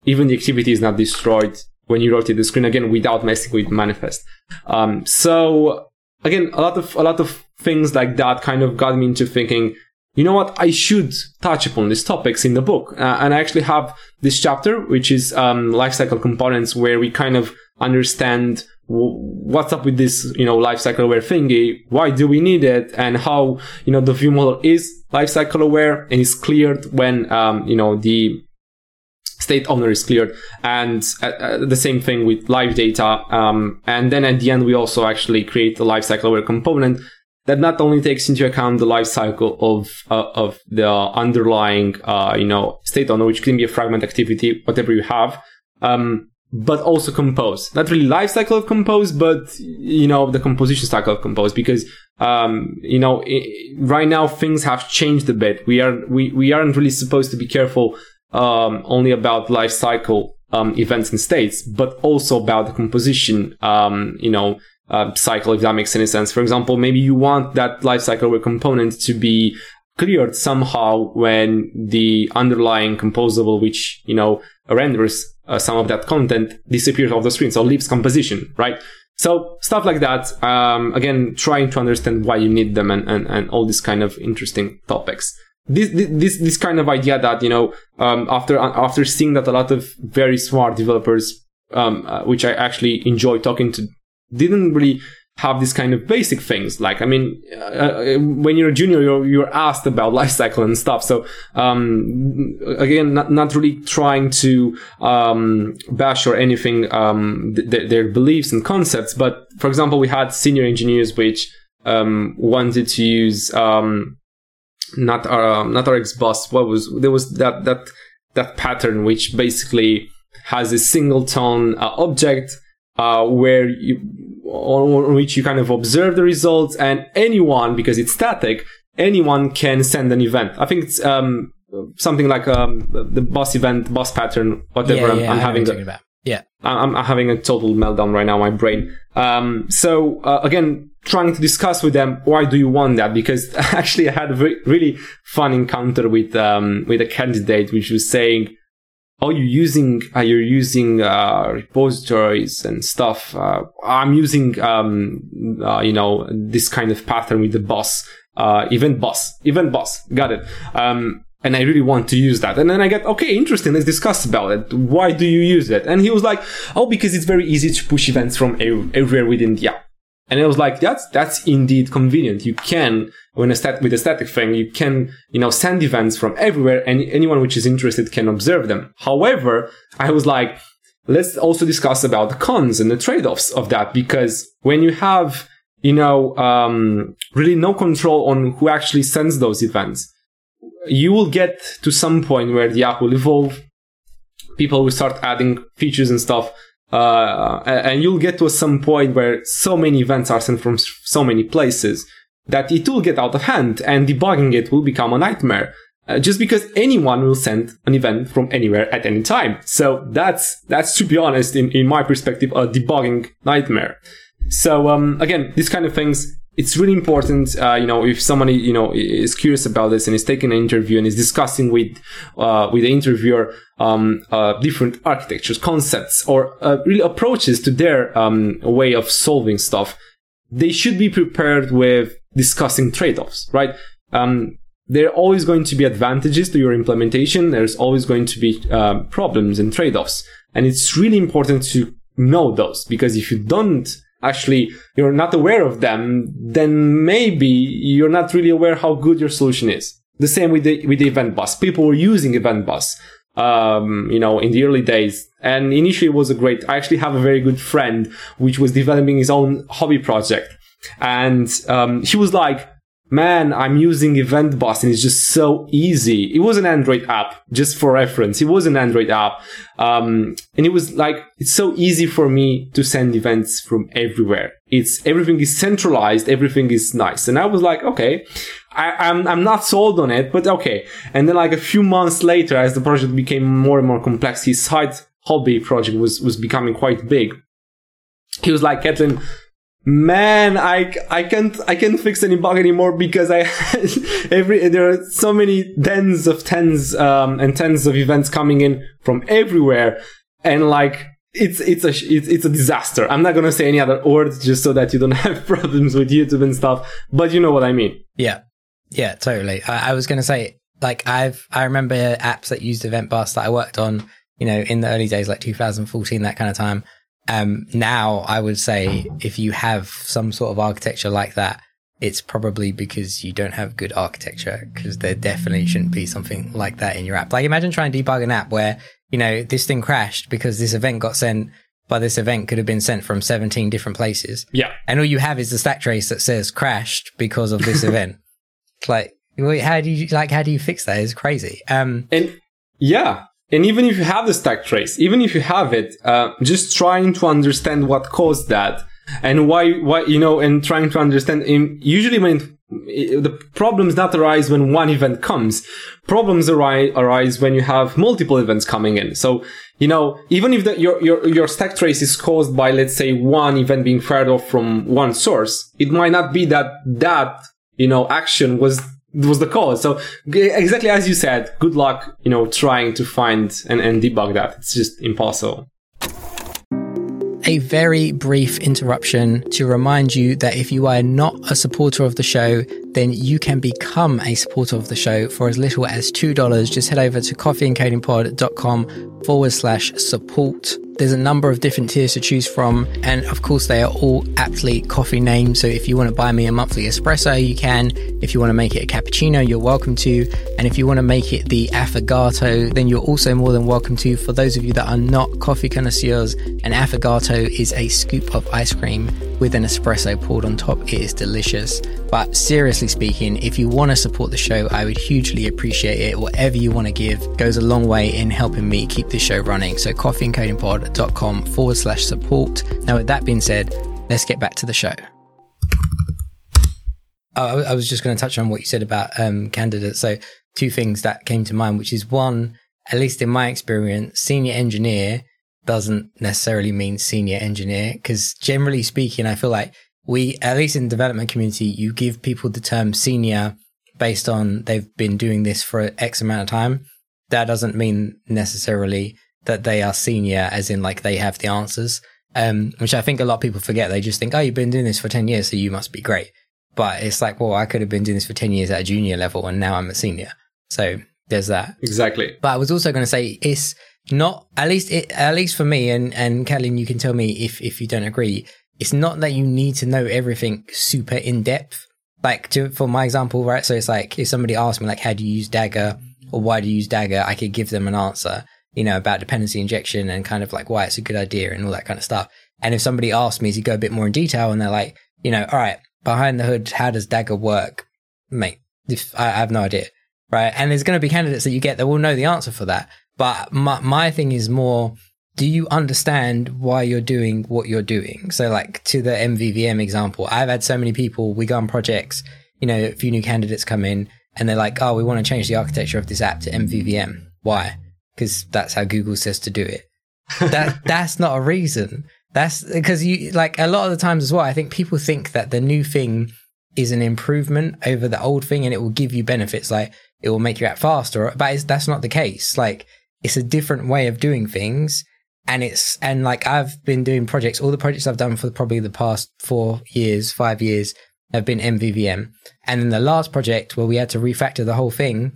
even the activity is not destroyed when you rotate the screen again without messing with manifest. Um, so again, a lot of a lot of things like that kind of got me into thinking. You know what? I should touch upon these topics in the book, uh, and I actually have this chapter, which is um, lifecycle components, where we kind of understand what's up with this, you know, lifecycle aware thingy? Why do we need it? And how, you know, the view model is lifecycle aware and is cleared when, um, you know, the state owner is cleared. And uh, uh, the same thing with live data. Um, and then at the end, we also actually create a lifecycle aware component that not only takes into account the lifecycle of uh, of the underlying uh, you know state owner, which can be a fragment activity, whatever you have, um, but also compose. Not really life cycle of compose, but you know the composition cycle of compose because um, you know it, right now things have changed a bit. We are we we aren't really supposed to be careful um, only about life cycle um, events and states, but also about the composition, um, you know, uh, cycle, if that makes any sense. For example, maybe you want that lifecycle aware component to be cleared somehow when the underlying composable, which, you know, renders uh, some of that content disappears off the screen. So leaves composition, right? So stuff like that. Um, again, trying to understand why you need them and, and, and all these kind of interesting topics. This, this, this kind of idea that, you know, um, after, after seeing that a lot of very smart developers, um, uh, which I actually enjoy talking to, didn't really have these kind of basic things. Like, I mean, uh, uh when you're a junior, you're, you're asked about lifecycle and stuff. So, um, again, not, not really trying to, um, bash or anything, um, th- their beliefs and concepts. But for example, we had senior engineers which, um, wanted to use, um, not, uh, not RxBus. What was, there was that, that, that pattern which basically has a singleton uh, object uh, where you on which you kind of observe the results and anyone because it's static anyone can send an event. I think it's um, something like um, the bus event bus pattern whatever yeah, yeah, I'm, I'm, having a, about. yeah. I'm, I'm, having a total meltdown right now my brain. Um, so uh, again trying to discuss with them why do you want that? Because actually i had a very, really fun encounter with um, with a candidate which was saying oh you're using uh, you're using uh, repositories and stuff uh, i'm using um, uh, you know this kind of pattern with the bus uh, event bus event bus got it. Um, and i really want to use that. And then i get okay interesting. Let's discuss about it. Why do you use it? And he was like oh because it's very easy to push events from everywhere within the app and I was like, that's, that's indeed convenient. You can, when a stat, with a static thing, you can, you know, send events from everywhere and anyone which is interested can observe them. However, I was like, let's also discuss about the cons and the trade-offs of that because when you have, you know, um, really no control on who actually sends those events, you will get to some point where the app will evolve. People will start adding features and stuff uh, and you'll get to some point where so many events are sent from so many places that it will get out of hand and debugging it will become a nightmare. Uh, just because anyone will send an event from anywhere at any time. So that's, that's to be honest, in, in my perspective, a debugging nightmare. So, um, again, these kind of things, it's really important, uh, you know, if somebody, you know, is curious about this and is taking an interview and is discussing with, uh, with the interviewer, um, uh, different architectures, concepts, or uh, really approaches to their um, way of solving stuff, they should be prepared with discussing trade-offs, right? Um, there are always going to be advantages to your implementation. There's always going to be uh, problems and trade-offs, and it's really important to know those because if you don't actually you're not aware of them, then maybe you're not really aware how good your solution is. The same with the with the event bus. People were using event bus um, you know, in the early days. And initially it was a great, I actually have a very good friend which was developing his own hobby project. And, um, he was like, man, I'm using Event Bus and it's just so easy. It was an Android app, just for reference. It was an Android app. Um, and it was like, it's so easy for me to send events from everywhere. It's, everything is centralized. Everything is nice. And I was like, okay, I, am I'm, I'm not sold on it, but okay. And then like a few months later, as the project became more and more complex, his side hobby project was, was becoming quite big. He was like, Catalin, man, I, I can't, I can't fix any bug anymore because I, every, there are so many tens of tens, um, and tens of events coming in from everywhere. And like, it's, it's a, it's, it's a disaster. I'm not to say any other words just so that you don't have problems with YouTube and stuff, but you know what I mean. Yeah. Yeah, totally. I, I was to say, like, I've, I remember apps that used Event Bus that I worked on, you know, in the early days, like 2014, that kind of time. Um, now I would say if you have some sort of architecture like that, it's probably because you don't have good architecture because there definitely shouldn't be something like that in your app. Like imagine trying to debug an app where, you know, this thing crashed because this event got sent, by this event could have been sent from 17 different places. Yeah. And all you have is the stack trace that says crashed because of this event. Like, how do you like? How do you fix that? It's crazy. Um, and yeah, and even if you have the stack trace, even if you have it, uh, just trying to understand what caused that and why, why you know, and trying to understand. In, usually, when it, the problems not arise when one event comes. Problems arise, arise when you have multiple events coming in. So, you know, even if the, your, your, your stack trace is caused by, let's say, one event being fired off from one source, it might not be that that, you know, action was was the cause. So exactly as you said, good luck, you know, trying to find and, and debug that. It's just impossible. A very brief interruption to remind you that if you are not a supporter of the show, then you can become a supporter of the show for as little as $2. Just head over to coffeeandcodingpod.com forward slash support. There's a number of different tiers to choose from, and of course, they are all aptly coffee named. So if you want to buy me a monthly espresso, you can. If you want to make it a cappuccino, you're welcome to. And if you want to make it the affogato, then you're also more than welcome to. For those of you that are not coffee connoisseurs, an affogato is a scoop of ice cream with an espresso poured on top. It is delicious. But seriously speaking, if you want to support the show, I would hugely appreciate it. Whatever you want to give goes a long way in helping me keep this show running. So coffeeandcodingpod.com forward slash support. Now, with that being said, let's get back to the show. Oh, I was just going to touch on what you said about um, candidates. So, two things that came to mind, which is one, at least in my experience, senior engineer doesn't necessarily mean senior engineer because generally speaking, I feel like we, at least in the development community, you give people the term senior based on they've been doing this for X amount of time. That doesn't mean necessarily that they are senior, as in like they have the answers. Um, which I think a lot of people forget. They just think, oh, you've been doing this for 10 years, so you must be great. But it's like, well, I could have been doing this for 10 years at a junior level and now I'm a senior. So there's that. Exactly. But I was also going to say it's not, at least, it, at least for me and, and Catalin, you can tell me if, if you don't agree. It's not that you need to know everything super in depth. Like to, for my example, right? So it's like if somebody asked me like, how do you use Dagger or why do you use Dagger? I could give them an answer, you know, about dependency injection and kind of like why it's a good idea and all that kind of stuff. And if somebody asked me to go a bit more in detail and they're like, you know, all right, behind the hood, how does Dagger work? Mate, if, I, I have no idea. Right. And there's going to be candidates that you get that will know the answer for that. But my, my thing is more, do you understand why you're doing what you're doing? So like to the MVVM example, I've had so many people, we go on projects, you know, a few new candidates come in and they're like, oh, we want to change the architecture of this app to MVVM. Why? Because that's how Google says to do it. that that's not a reason. That's because you like a lot of the times as well. I think people think that the new thing is an improvement over the old thing, and it will give you benefits like it will make your app faster. But that's not the case. Like it's a different way of doing things, and it's and like I've been doing projects. All the projects I've done for probably the past four years, five years have been MVVM, and then the last project where we had to refactor the whole thing.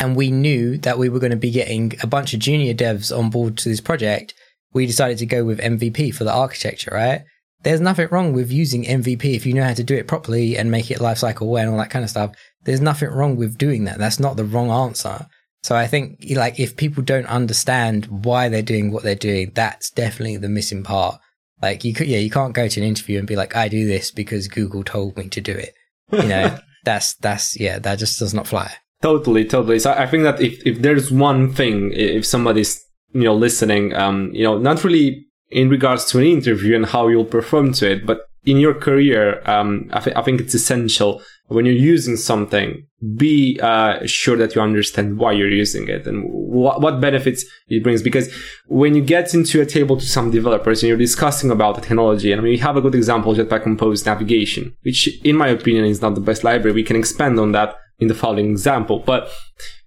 And we knew that we were going to be getting a bunch of junior devs on board to this project we decided to go with MVP for the architecture, right? There's nothing wrong with using MVP if you know how to do it properly and make it lifecycle aware and all that kind of stuff. There's nothing wrong with doing that. That's not the wrong answer. So I think like if people don't understand why they're doing what they're doing, that's definitely the missing part. Like you could, yeah, you can't go to an interview and be like, I do this because Google told me to do it. You know, that's, that's, yeah, that just does not fly. Totally, totally. So I think that if, if there's one thing, if somebody's you know, listening, um, you know, not really in regards to an interview and how you'll perform to it, but in your career, um, I, th- I think it's essential when you're using something, be uh, sure that you understand why you're using it and wh- what benefits it brings. Because when you get into a table to some developers and you're discussing about the technology, and I mean, we have a good example, Jetpack Compose navigation, which in my opinion is not the best library. We can expand on that in the following example. But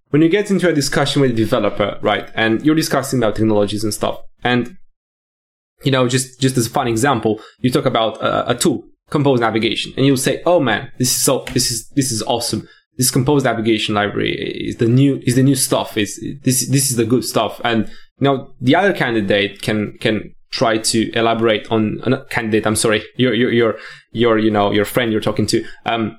when you get into a discussion with a developer, right, and you're discussing about technologies and stuff, and you know, just just as a fun example, you talk about a, a tool, Compose Navigation, and you'll say, "Oh man, this is so this is this is awesome. This Compose Navigation library is the new is the new stuff. Is this this is the good stuff." And know, the other candidate can can try to elaborate on a candidate. I'm sorry, your your your your you know your friend you're talking to. Um,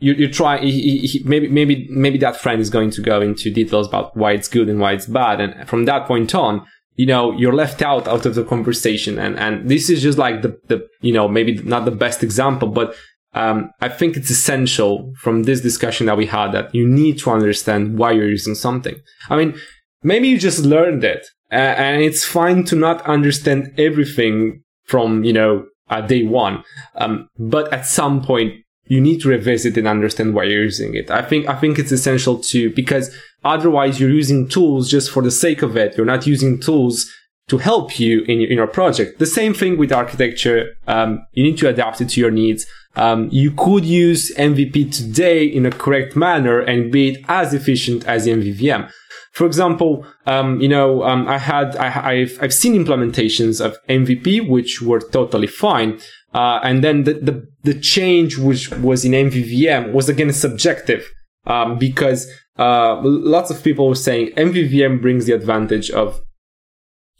you you try he, he, maybe maybe maybe that friend is going to go into details about why it's good and why it's bad and from that point on you know you're left out out of the conversation and and this is just like the the you know maybe not the best example but um, I think it's essential from this discussion that we had that you need to understand why you're using something. I mean, maybe you just learned it uh, and it's fine to not understand everything from, you know, uh, day one. Um, but at some point you need to revisit and understand why you're using it. I think, I think it's essential to, because otherwise you're using tools just for the sake of it. You're not using tools to help you in your, in your project. The same thing with architecture. Um, you need to adapt it to your needs. Um, you could use MVP today in a correct manner and be it as efficient as MVVM. For example, um, you know, um, I had, I, have I've seen implementations of MVP which were totally fine. Uh, and then the, the, the change which was in MVVM was again subjective, um, because, uh, lots of people were saying MVVM brings the advantage of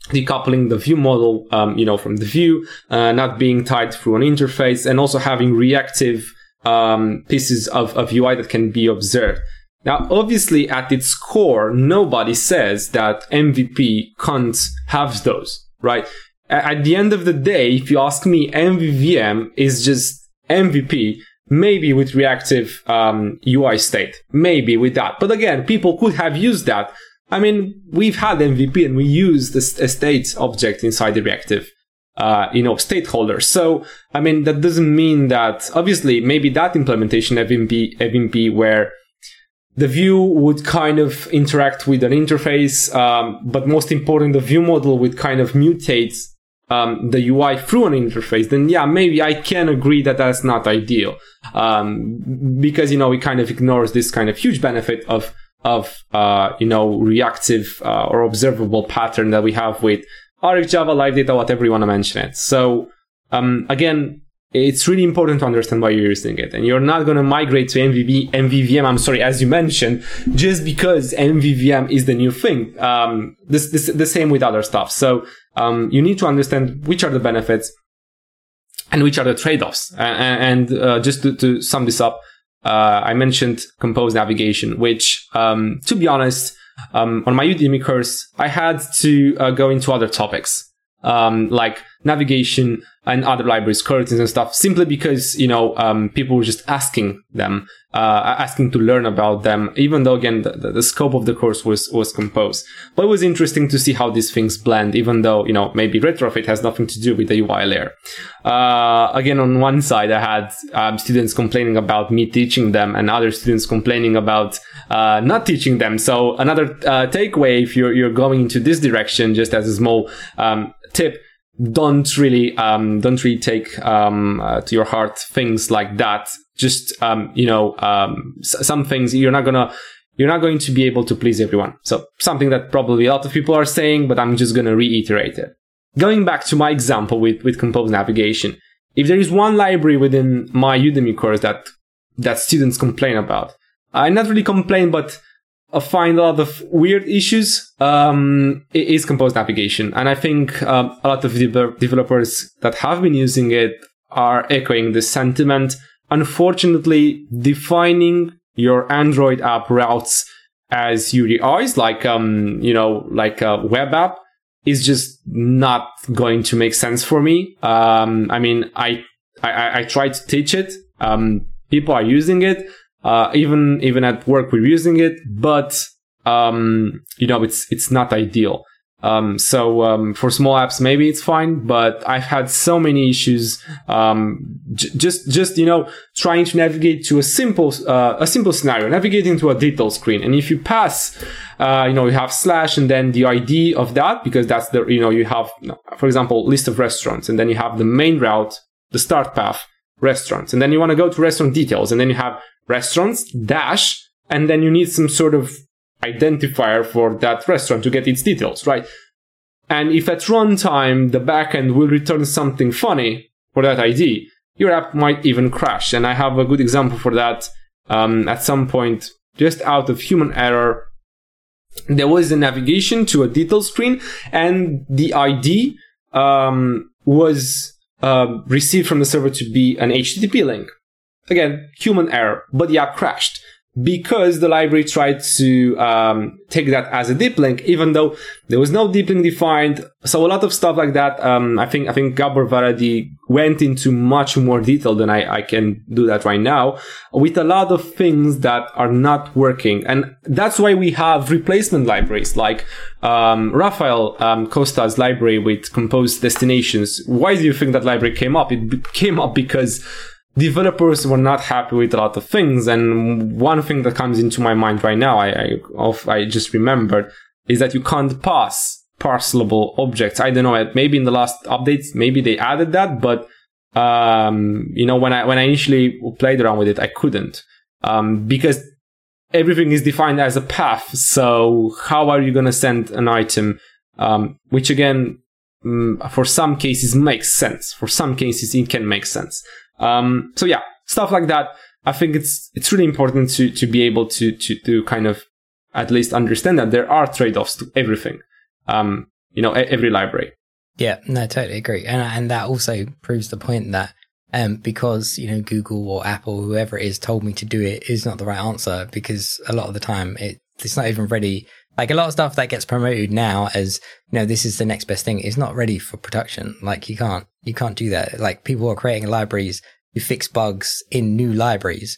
decoupling the view model, um, you know, from the view, uh, not being tied through an interface, and also having reactive um, pieces of, of UI that can be observed. Now, obviously, at its core, nobody says that MVP can't have those, right? At the end of the day, if you ask me, MVVM is just MVP, maybe with reactive um, UI state, maybe with that. But again, people could have used that I mean, we've had MVP and we use the state object inside the reactive, uh, you know, stakeholder. So, I mean, that doesn't mean that obviously maybe that implementation of MVP, MVP where the view would kind of interact with an interface, um, but most important, the view model would kind of mutate um, the UI through an interface, then yeah, maybe I can agree that that's not ideal. Um, because, you know, it kind of ignores this kind of huge benefit of of uh, you know reactive uh, or observable pattern that we have with RxJava, Live Data, whatever you want to mention it. So um, again, it's really important to understand why you're using it, and you're not going to migrate to MVV, MVVM. I'm sorry, as you mentioned, just because MVVM is the new thing. Um, this, this the same with other stuff. So um, you need to understand which are the benefits and which are the trade-offs. And, and uh, just to, to sum this up, uh, I mentioned compose navigation, which, um, to be honest, um, on my Udemy course, I had to uh, go into other topics, um, like navigation and other libraries, coroutines and stuff, simply because, you know, um, people were just asking them, uh, asking to learn about them, even though again, the, the, scope of the course was, was composed. But it was interesting to see how these things blend, even though, you know, maybe retrofit has nothing to do with the UI layer. Uh, again, on one side, I had um, students complaining about me teaching them and other students complaining about uh, not teaching them. So another uh, takeaway, if you're, you're going into this direction, just as a small um, tip, don't really um, don't really take um, uh, to your heart things like that. Just um, you know, um, s- some things you're not gonna you're not going to be able to please everyone. So something that probably a lot of people are saying, but I'm just gonna reiterate it. Going back to my example with with Compose Navigation, if there is one library within my Udemy course that that students complain about, I not really complain, but I find a lot of weird issues um, is compose navigation. And I think um, a lot of de- developers that have been using it are echoing this sentiment. Unfortunately, defining your Android app routes as URIs, like, um, you know, like a web app, is just not going to make sense for me. Um, I mean, I, I, I tried to teach it. Um, people are using it uh, even even at work we're using it, but um, you know it's it's not ideal. Um, so um, for small apps, maybe it's fine, but I've had so many issues. Um, j- just just you know trying to navigate to a simple uh, a simple scenario, navigating to a detail screen, and if you pass, uh, you know you have slash and then the ID of that because that's the you know you have for example list of restaurants, and then you have the main route, the start path, restaurants, and then you want to go to restaurant details, and then you have restaurants dash, and then you need some sort of identifier for that restaurant to get its details, right? And if at runtime the backend will return something funny for that ID, your app might even crash. And I have a good example for that. Um, at some point, just out of human error, there was a navigation to a detail screen, and the ID um, was uh, received from the server to be an HTTP link again, human error, but app crashed because the library tried to um, take that as a deep link, even though there was no deep link defined. So a lot of stuff like that. Um, I think I think Gabor Varadi went into much more detail than I, I can do that right now, with a lot of things that are not working, and that's why we have replacement libraries like um, Rafael um, Costa's library with Compose Destinations. Why do you think that library came up? It came up because developers were not happy with a lot of things. And one thing that comes into my mind right now, I, I, I just remembered, is that you can't pass parcelable objects. I don't know, maybe in the last updates, maybe they added that, but um, you know, when I when I initially played around with it, I couldn't um, because everything is defined as a path. So how are you going to send an item? Um, which again, mm, for some cases makes sense. For some cases, it can make sense. Um, so yeah, stuff like that. I think it's it's really important to to be able to to to kind of at least understand that there are trade offs to everything. Um, you know, every library. Yeah, no, totally agree, and and that also proves the point that um, because you know Google or Apple, whoever it is, told me to do it is not the right answer because a lot of the time it it's not even ready. Like a lot of stuff that gets promoted now as you know this is the next best thing is not ready for production. Like you can't you can't do that. Like people are creating libraries to fix bugs in new libraries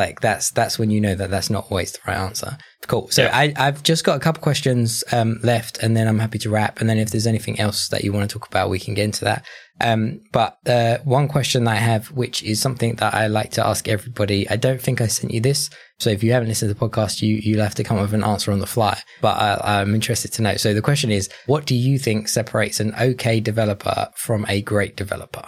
like that's that's when you know that that's not always the right answer. Cool. So yeah. I, I've just got a couple questions um, left, and then I'm happy to wrap. And then if there's anything else that you want to talk about, we can get into that. Um, but uh, one question that I have, which is something that I like to ask everybody, I don't think I sent you this. So if you haven't listened to the podcast, you you'll have to come up with an answer on the fly. But I, I'm interested to know. So the question is, what do you think separates an okay developer from a great developer?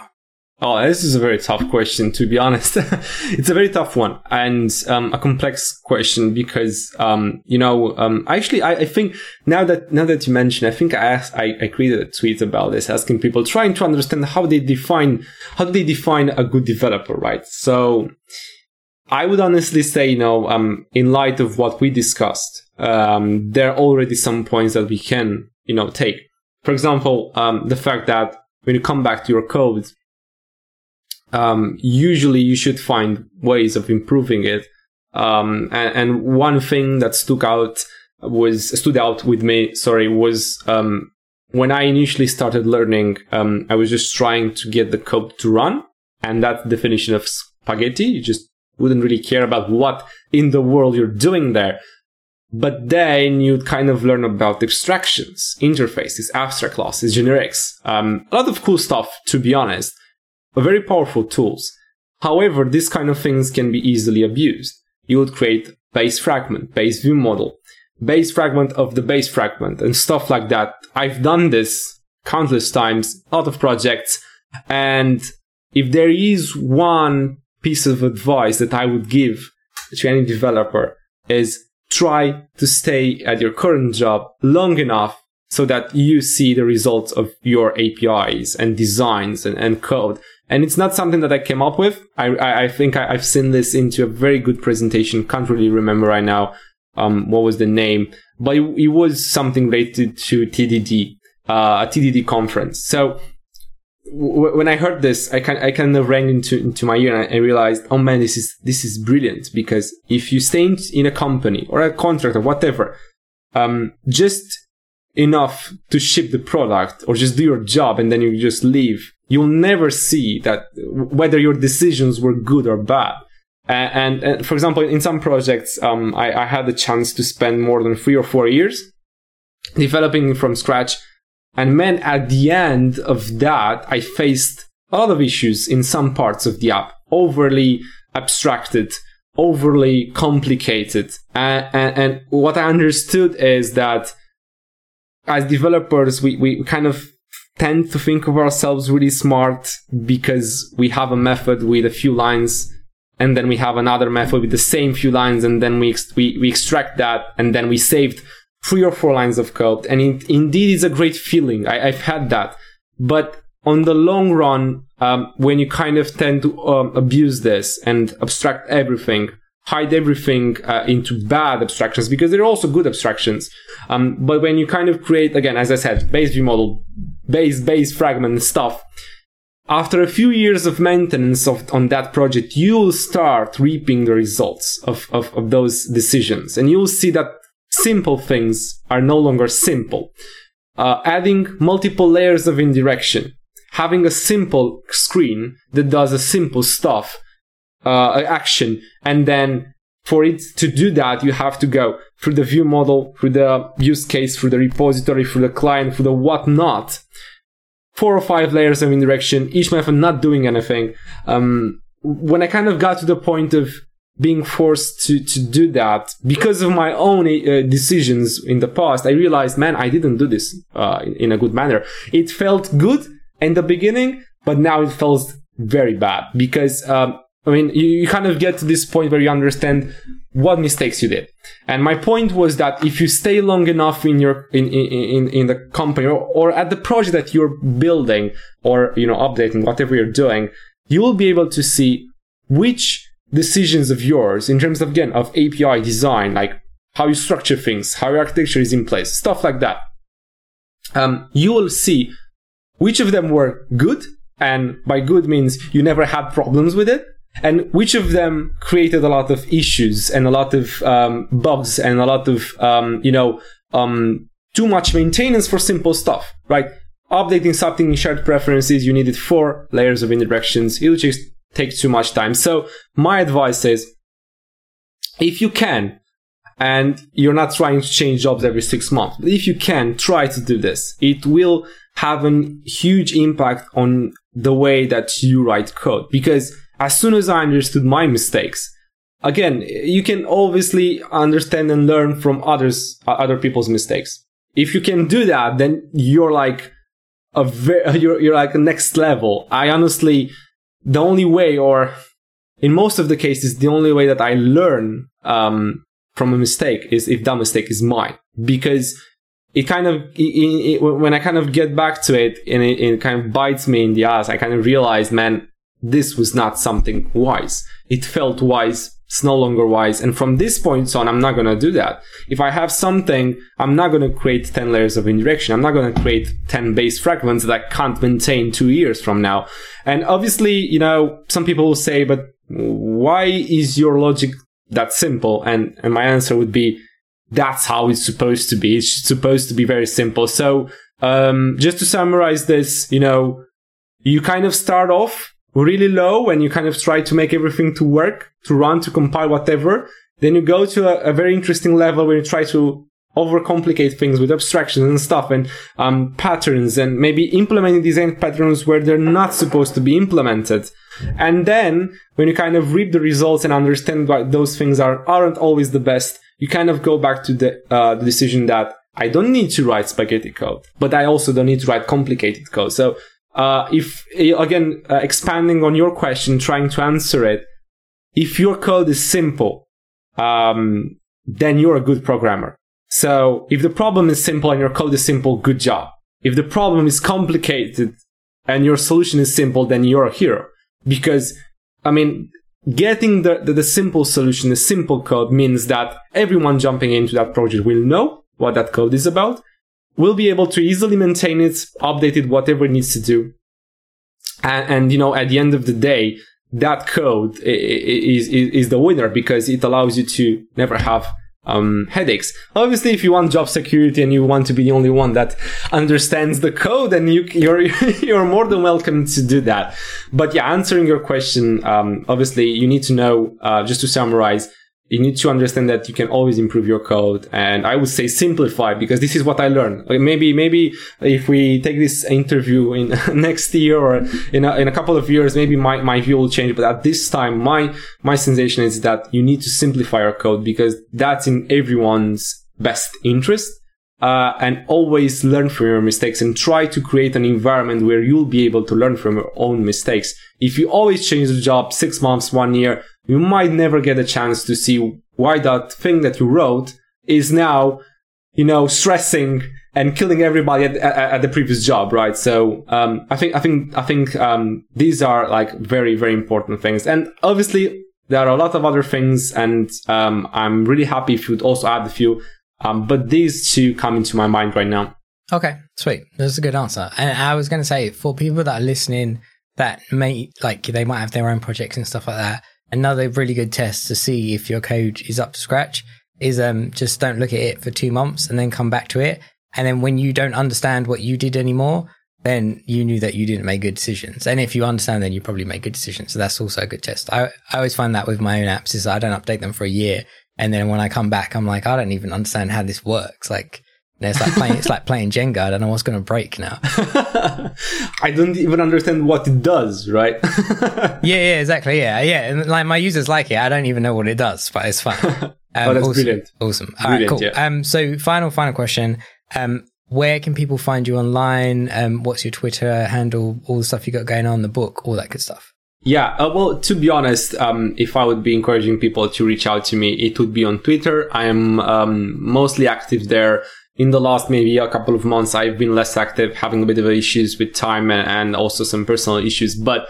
Oh, this is a very tough question, to be honest. it's a very tough one and um, a complex question because, um, you know, um, actually, I, I, think now that now that you mention, I think I asked, I, I, created a tweet about this, asking people, trying to understand how they define how do they define a good developer, right? So, I would honestly say, you know, um, in light of what we discussed, um, there are already some points that we can, you know, take. For example, um, the fact that when you come back to your code um, usually you should find ways of improving it. Um, and, and, one thing that stuck out was stood out with me. Sorry, was um, when I initially started learning. Um, I was just trying to get the code to run, and that definition of spaghetti. You just wouldn't really care about what in the world you're doing there. But then you'd kind of learn about abstractions, interfaces, abstract classes, generics, um, a lot of cool stuff, to be honest very powerful tools. However, these kind of things can be easily abused. You would create base fragment, base view model, base fragment of the base fragment and stuff like that. I've done this countless times, a lot of projects. And if there is one piece of advice that I would give to any developer is try to stay at your current job long enough so that you see the results of your APIs and designs and, and code and it's not something that I came up with. I, I, I think I, have seen this into a very good presentation. Can't really remember right now um, what was the name, but it, it was something related to TDD, uh, a TDD conference. So w- when I heard this, I kind I kind of rang into into my ear and I realized, oh man, this is this is brilliant because if you stay in, in a company or a contract or whatever, um, just enough to ship the product or just do your job and then you just leave you'll never see that whether your decisions were good or bad. And, and, and for example, in some projects, um, I, I had the chance to spend more than three or four years developing from scratch. And man, at the end of that, I faced a lot of issues in some parts of the app, overly abstracted, overly complicated. And, and, and what I understood is that as developers, we, we kind of tend to think of ourselves really smart because we have a method with a few lines and then we have another method with the same few lines and then we, ex- we, we extract that and then we saved three or four lines of code. And it indeed is a great feeling. I, have had that. But on the long run, um, when you kind of tend to um, abuse this and abstract everything, hide everything uh, into bad abstractions because there are also good abstractions. Um, but when you kind of create, again, as I said, base view model, base, base fragment stuff, after a few years of maintenance of, on that project, you'll start reaping the results of, of, of those decisions. And you'll see that simple things are no longer simple. Uh, adding multiple layers of indirection, having a simple screen that does a simple stuff uh, action. And then for it to do that, you have to go through the view model, through the use case, through the repository, through the client, through the whatnot. Four or five layers of indirection, each method not doing anything. Um, when I kind of got to the point of being forced to, to do that because of my own uh, decisions in the past, I realized, man, I didn't do this uh, in, in, a good manner. It felt good in the beginning, but now it feels very bad because, um, I mean, you, you kind of get to this point where you understand what mistakes you did. And my point was that if you stay long enough in your, in, in, in the company or, or at the project that you're building or, you know, updating, whatever you're doing, you will be able to see which decisions of yours in terms of, again, of API design, like how you structure things, how your architecture is in place, stuff like that. Um, you will see which of them were good. And by good means you never had problems with it. And which of them created a lot of issues and a lot of um, bugs and a lot of, um, you know, um, too much maintenance for simple stuff, right? Updating something in shared preferences, you needed four layers of indirections. It will just take too much time. So my advice is if you can, and you're not trying to change jobs every six months, but if you can, try to do this. It will have a huge impact on the way that you write code. Because as soon as I understood my mistakes, again, you can obviously understand and learn from others, other people's mistakes. If you can do that, then you're like a you're, you're like next level. I honestly, the only way, or in most of the cases, the only way that I learn um, from a mistake is if that mistake is mine. Because it kind of, it, it, when I kind of get back to it and it, it kind of bites me in the ass, I kind of realize, man, this was not something wise. It felt wise it's no longer wise. And from this point on, I'm not going to do that. If I have something, I'm not going to create 10 layers of indirection. I'm not going to create 10 base fragments that I can't maintain two years from now. And obviously, you know, some people will say, but why is your logic that simple? And, and my answer would be, that's how it's supposed to be. It's supposed to be very simple. So, um, just to summarize this, you know, you kind of start off really low and you kind of try to make everything to work, to run, to compile, whatever. Then you go to a, a very interesting level where you try to overcomplicate things with abstractions and stuff and um, patterns and maybe implementing design patterns where they're not supposed to be implemented. And then when you kind of reap the results and understand why those things are, aren't always the best, you kind of go back to the, uh, the decision that I don't need to write spaghetti code, but I also don't need to write complicated code. So uh, if again uh, expanding on your question, trying to answer it, if your code is simple, um, then you're a good programmer. So if the problem is simple and your code is simple, good job. If the problem is complicated and your solution is simple, then you're a hero. Because, I mean, getting the, the, the simple solution, the simple code means that everyone jumping into that project will know what that code is about will be able to easily maintain it, update it, whatever it needs to do. And, and you know, at the end of the day, that code is, is, is the winner because it allows you to never have um, headaches. Obviously, if you want job security and you want to be the only one that understands the code, then you, you're you're more than welcome to do that. But yeah, answering your question, um, obviously, you need to know. Uh, just to summarize, you need to understand that you can always improve your code. And I would say simplify because this is what I learned. Maybe, maybe if we take this interview in next year or in a, in a couple of years, maybe my, my view will change. But at this time, my, my sensation is that you need to simplify your code because that's in everyone's best interest. Uh, and always learn from your mistakes and try to create an environment where you'll be able to learn from your own mistakes. If you always change the job six months, one year, you might never get a chance to see why that thing that you wrote is now, you know, stressing and killing everybody at, at, at the previous job, right? So, um, I think, I think, I think, um, these are like very, very important things. And obviously, there are a lot of other things, and, um, I'm really happy if you'd also add a few. Um, but these two come into my mind right now. Okay, sweet. That's a good answer. And I was going to say, for people that are listening, that may, like, they might have their own projects and stuff like that, another really good test to see if your code is up to scratch is um, just don't look at it for two months and then come back to it. And then when you don't understand what you did anymore, then you knew that you didn't make good decisions. And if you understand, then you probably make good decisions. So that's also a good test. I, I always find that with my own apps is I don't update them for a year. And then when I come back, I'm like, I don't even understand how this works. Like And it's like playing, it's like playing Jenga. I don't know what's going to break now. I don't even understand what it does, right? yeah, yeah, exactly. Yeah, yeah. And like my users like it. I don't even know what it does, but it's fun. Um, oh, that's awesome. brilliant. Awesome. All right, Brilliant, cool. yeah. Um, so final, final question. Um, where can people find you online? Um, what's your Twitter handle? All the stuff you got going on, the book, all that good stuff. Yeah, uh, well, to be honest, um, if I would be encouraging people to reach out to me, it would be on Twitter. I am um, mostly active there. In the last maybe a couple of months, I've been less active, having a bit of issues with time and, and also some personal issues. But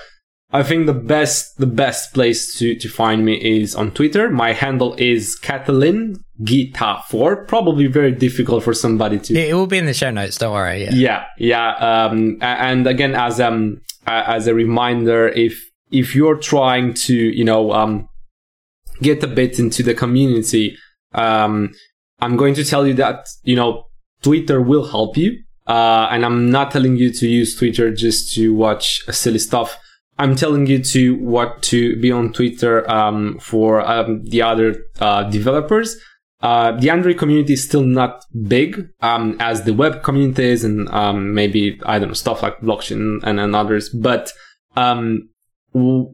I think the best the best place to, to find me is on Twitter. My handle is Catalin Ghita 4 Probably very difficult for somebody to It, it will be in the show notes. Don't worry. Yeah. yeah, yeah. Um, and again, as um, as a reminder, if if you're trying to, you know, um, get a bit into the community, um, I'm going to tell you that you know Twitter will help you. Uh, and I'm not telling you to use Twitter just to watch silly stuff. I'm telling you to what to be on Twitter um, for um, the other uh, developers. Uh, the Android community is still not big um, as the web community is, and um, maybe I don't know stuff like blockchain and, and others. But um,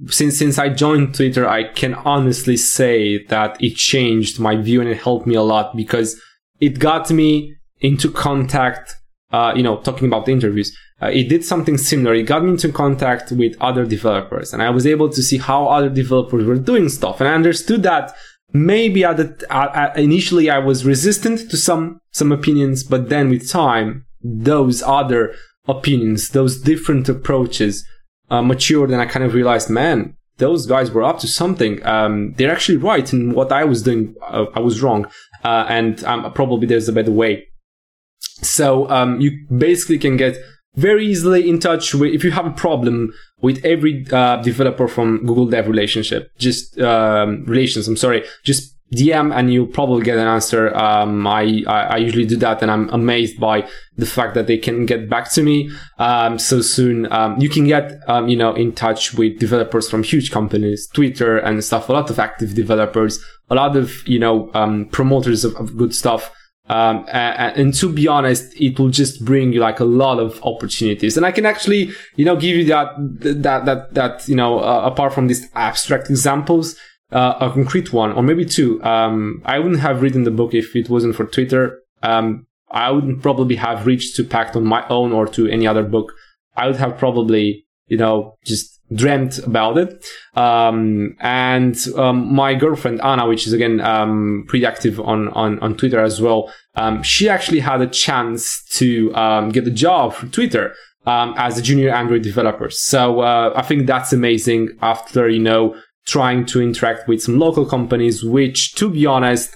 since since I joined Twitter, I can honestly say that it changed my view and it helped me a lot because it got me into contact. Uh, you know, talking about interviews, uh, it did something similar. It got me into contact with other developers, and I was able to see how other developers were doing stuff, and I understood that maybe at the uh, initially I was resistant to some some opinions, but then with time, those other opinions, those different approaches, uh, matured, and I kind of realized, man, those guys were up to something. Um, they're actually right, and what I was doing, uh, I was wrong, uh, and um, probably there's a better way. So um, you basically can get very easily in touch with if you have a problem with every uh, developer from Google Dev relationship, just um, relations. I'm sorry, just DM and you'll probably get an answer. Um, I, I I usually do that, and I'm amazed by the fact that they can get back to me um, so soon. Um, you can get um, you know in touch with developers from huge companies, Twitter and stuff. A lot of active developers, a lot of you know um, promoters of, of good stuff. Um, and, and to be honest, it will just bring you like a lot of opportunities. And I can actually, you know, give you that, that, that, that, you know, uh, apart from these abstract examples, uh, a concrete one or maybe two. Um, I wouldn't have written the book if it wasn't for Twitter. Um, I wouldn't probably have reached to Packt on my own or to any other book. I would have probably, you know, just dreamt about it. Um, and, um, my girlfriend, Anna, which is again, um, pretty active on, on, on Twitter as well. Um, she actually had a chance to, um, get a job for Twitter, um, as a junior Android developer. So, uh, I think that's amazing after, you know, trying to interact with some local companies, which to be honest,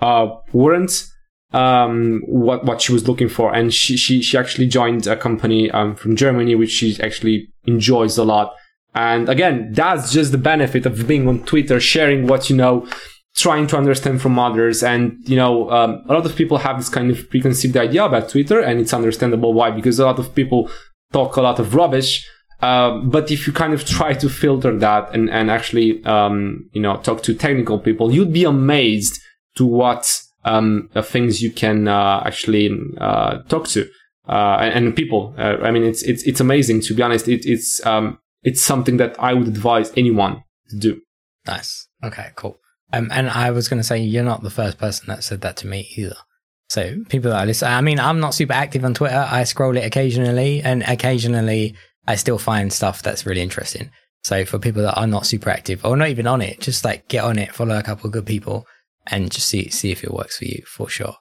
uh, weren't, um, what, what she was looking for. And she, she, she actually joined a company, um, from Germany, which she actually enjoys a lot. And again, that's just the benefit of being on Twitter, sharing what you know, trying to understand from others. And, you know, um, a lot of people have this kind of preconceived idea about Twitter, and it's understandable why, because a lot of people talk a lot of rubbish. Uh, but if you kind of try to filter that and, and actually, um, you know, talk to technical people, you'd be amazed to what, um, things you can, uh, actually, uh, talk to, uh, and, and people. Uh, I mean, it's, it's, it's amazing to be honest. It, it's, um, it's something that I would advise anyone to do. Nice. Okay, cool. Um, and I was going to say, you're not the first person that said that to me either. So people that I listen, I mean, I'm not super active on Twitter. I scroll it occasionally and occasionally I still find stuff that's really interesting. So for people that are not super active or not even on it, just like get on it, follow a couple of good people and just see, see if it works for you for sure.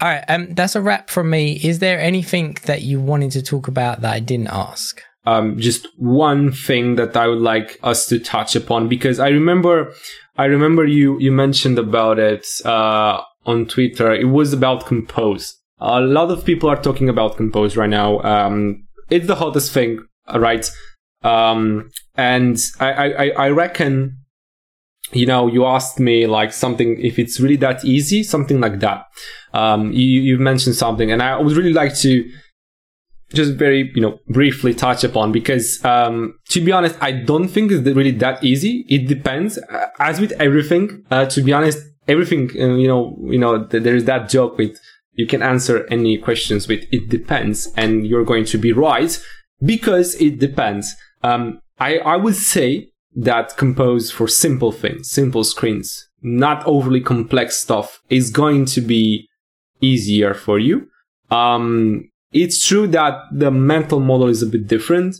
All right. Um, that's a wrap from me. Is there anything that you wanted to talk about that I didn't ask? um, just one thing that I would like us to touch upon because I remember, I remember you you mentioned about it uh, on Twitter. It was about Compose. A lot of people are talking about Compose right now. Um, it's the hottest thing, right? Um, and I, I I reckon, you know, you asked me like something if it's really that easy, something like that. Um, you you mentioned something, and I would really like to just very you know briefly touch upon because um, to be honest i don't think it's really that easy it depends Uh, as with everything uh, to be honest everything uh, you know you know th- there's that joke with you can answer any questions with it depends and you're going to be right because it depends. Um, I, I would say that compose for simple things, simple screens, not overly complex stuff is going to be easier for you. Um, it's true that the mental model is a bit different.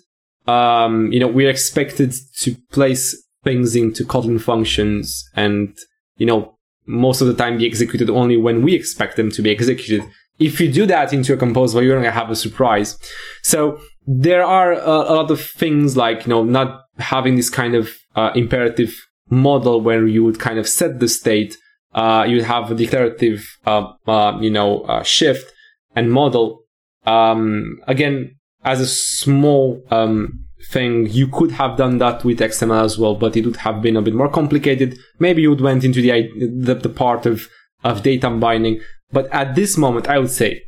Um, you know, we're expected to place things into Kotlin functions and, you know, most of the time be executed only when we expect them to be executed. If you do that into a composable, you're going to have a surprise. So there are a, a, lot of things like, you know, not having this kind of uh, imperative model where you would kind of set the state. Uh, you have a declarative, uh, uh you know, uh, shift and model. Um, again, as a small um, thing, you could have done that with XML as well, but it would have been a bit more complicated. Maybe you would went into the the, the part of of data binding, but at this moment, I would say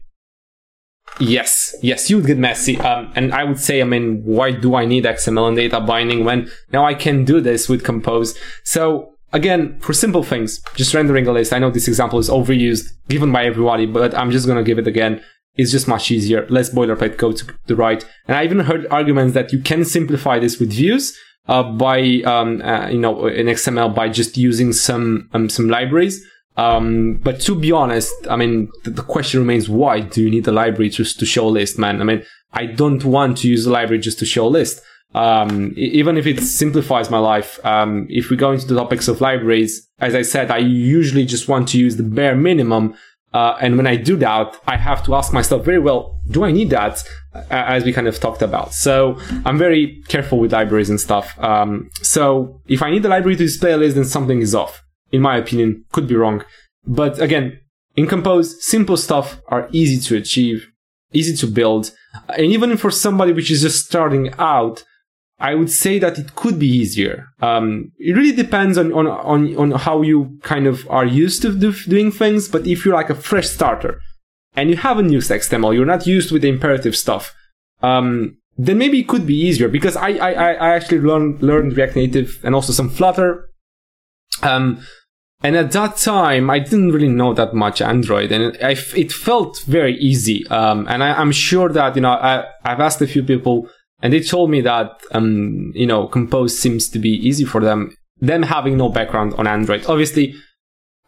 Yes, yes, you would get messy. Um, and I would say, I mean, why do I need XML and data binding when now I can do this with Compose? So again, for simple things, just rendering a list. I know this example is overused, given by everybody, but I'm just going to give it again. It's just much easier, less boilerplate code to the right. And I even heard arguments that you can simplify this with views uh, by, um, uh, you know, in XML by just using some um, some libraries. Um, but to be honest, I mean, the, the, question remains: Why do you need a library just to show a list, man? I mean, I don't want to use a library just to show a list. Um, even if it simplifies my life, um, if we go into the topics of libraries, as I said, I usually just want to use the bare minimum. Uh, and when I do that, I have to ask myself very well, do I need that? Uh, as we kind of talked about. So I'm very careful with libraries and stuff. Um, so if I need the library to display a list, then something is off in my opinion, could be wrong. But again, in Compose, simple stuff are easy to achieve, easy to build. And even for somebody which is just starting out, I would say that it could be easier. Um, it really depends on, on, on, on how you kind of are used to do, doing things. But if you're like a fresh starter and you haven't used XML, you're not used with the imperative stuff, um, then maybe it could be easier because I, I, I actually learned, learned React Native and also some Flutter um, and at that time, I didn't really know that much Android, and it, felt very easy. Um, and I, am sure that you know I, I've asked a few people, and they told me that um, you know Compose seems to be easy for them. Them having no background on Android, obviously,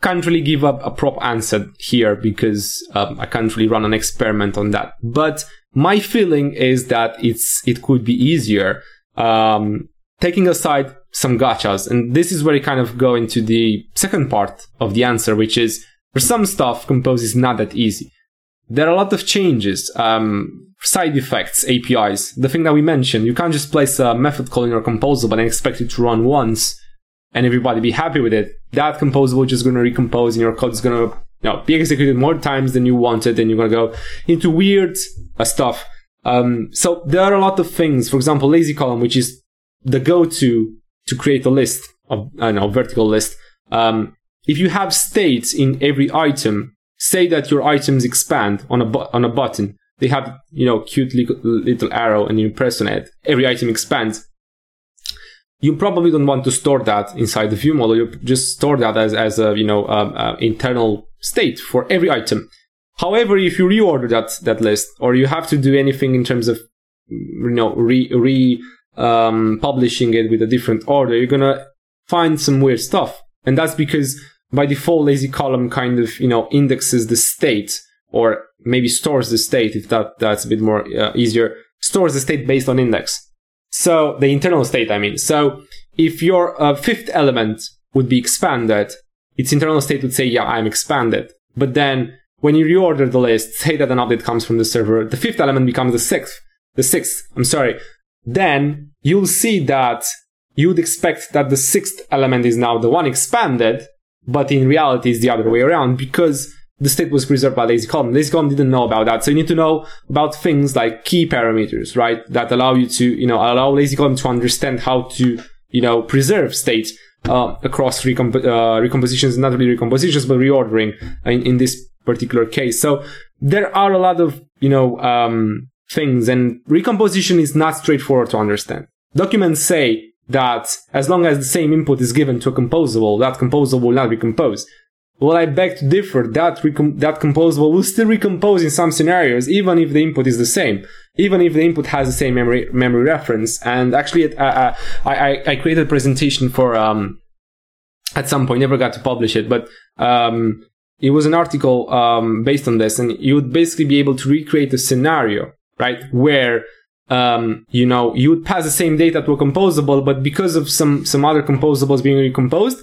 can't really give up a prop answer here because um, I can't really run an experiment on that. But my feeling is that it's it could be easier. Um, taking aside some gotchas, and this is where you kind of go into the second part of the answer, which is for some stuff, compose is not that easy. There are a lot of changes, um, side effects, APIs. The thing that we mentioned, you can't just place a method call in your composable and expect it to run once and everybody be happy with it. That composable is just going to recompose and your code is going to you know, be executed more times than you wanted and you're going to go into weird uh, stuff. Um, so there are a lot of things. For example, lazy column, which is the go-to to create a list of I vertical list. Um, if you have states in every item, say that your items expand on a bu- on a button. They have you know cute little arrow, and you press on it. Every item expands. You probably don't want to store that inside the view model. You just store that as as a you know um, uh, internal state for every item. However, if you reorder that that list, or you have to do anything in terms of you know re re um, publishing it with a different order, you're gonna find some weird stuff. And that's because by default, lazy column kind of, you know, indexes the state or maybe stores the state if that, that's a bit more uh, easier, stores the state based on index. So the internal state, I mean. So if your uh, fifth element would be expanded, its internal state would say, yeah, I'm expanded. But then when you reorder the list, say that an update comes from the server, the fifth element becomes the sixth, the sixth, I'm sorry then you'll see that you'd expect that the sixth element is now the one expanded, but in reality it's the other way around because the state was preserved by lazy column. Lazy column didn't know about that. So you need to know about things like key parameters, right? That allow you to, you know, allow lazy column to understand how to, you know, preserve state uh, across recomp- uh, recompositions, not really recompositions, but reordering in, in this particular case. So there are a lot of, you know, um, things and recomposition is not straightforward to understand. Documents say that as long as the same input is given to a composable, that composable will not recompose. Well, I beg to differ. That recom- that composable will still recompose in some scenarios, even if the input is the same, even if the input has the same memory memory reference. And actually, uh, uh, I, I created a presentation for um, at some point, never got to publish it, but um, it was an article um, based on this, and you would basically be able to recreate a scenario, right, where um, you know you would pass the same data to a composable, but because of some some other composables being recomposed,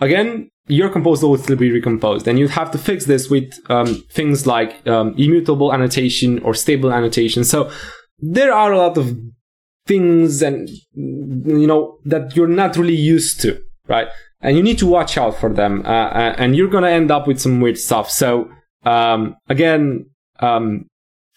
again your composable would still be recomposed, and you'd have to fix this with um, things like um, immutable annotation or stable annotation. So there are a lot of things, and you know that you're not really used to, right? And you need to watch out for them, uh, uh and you're gonna end up with some weird stuff. So um, again, um,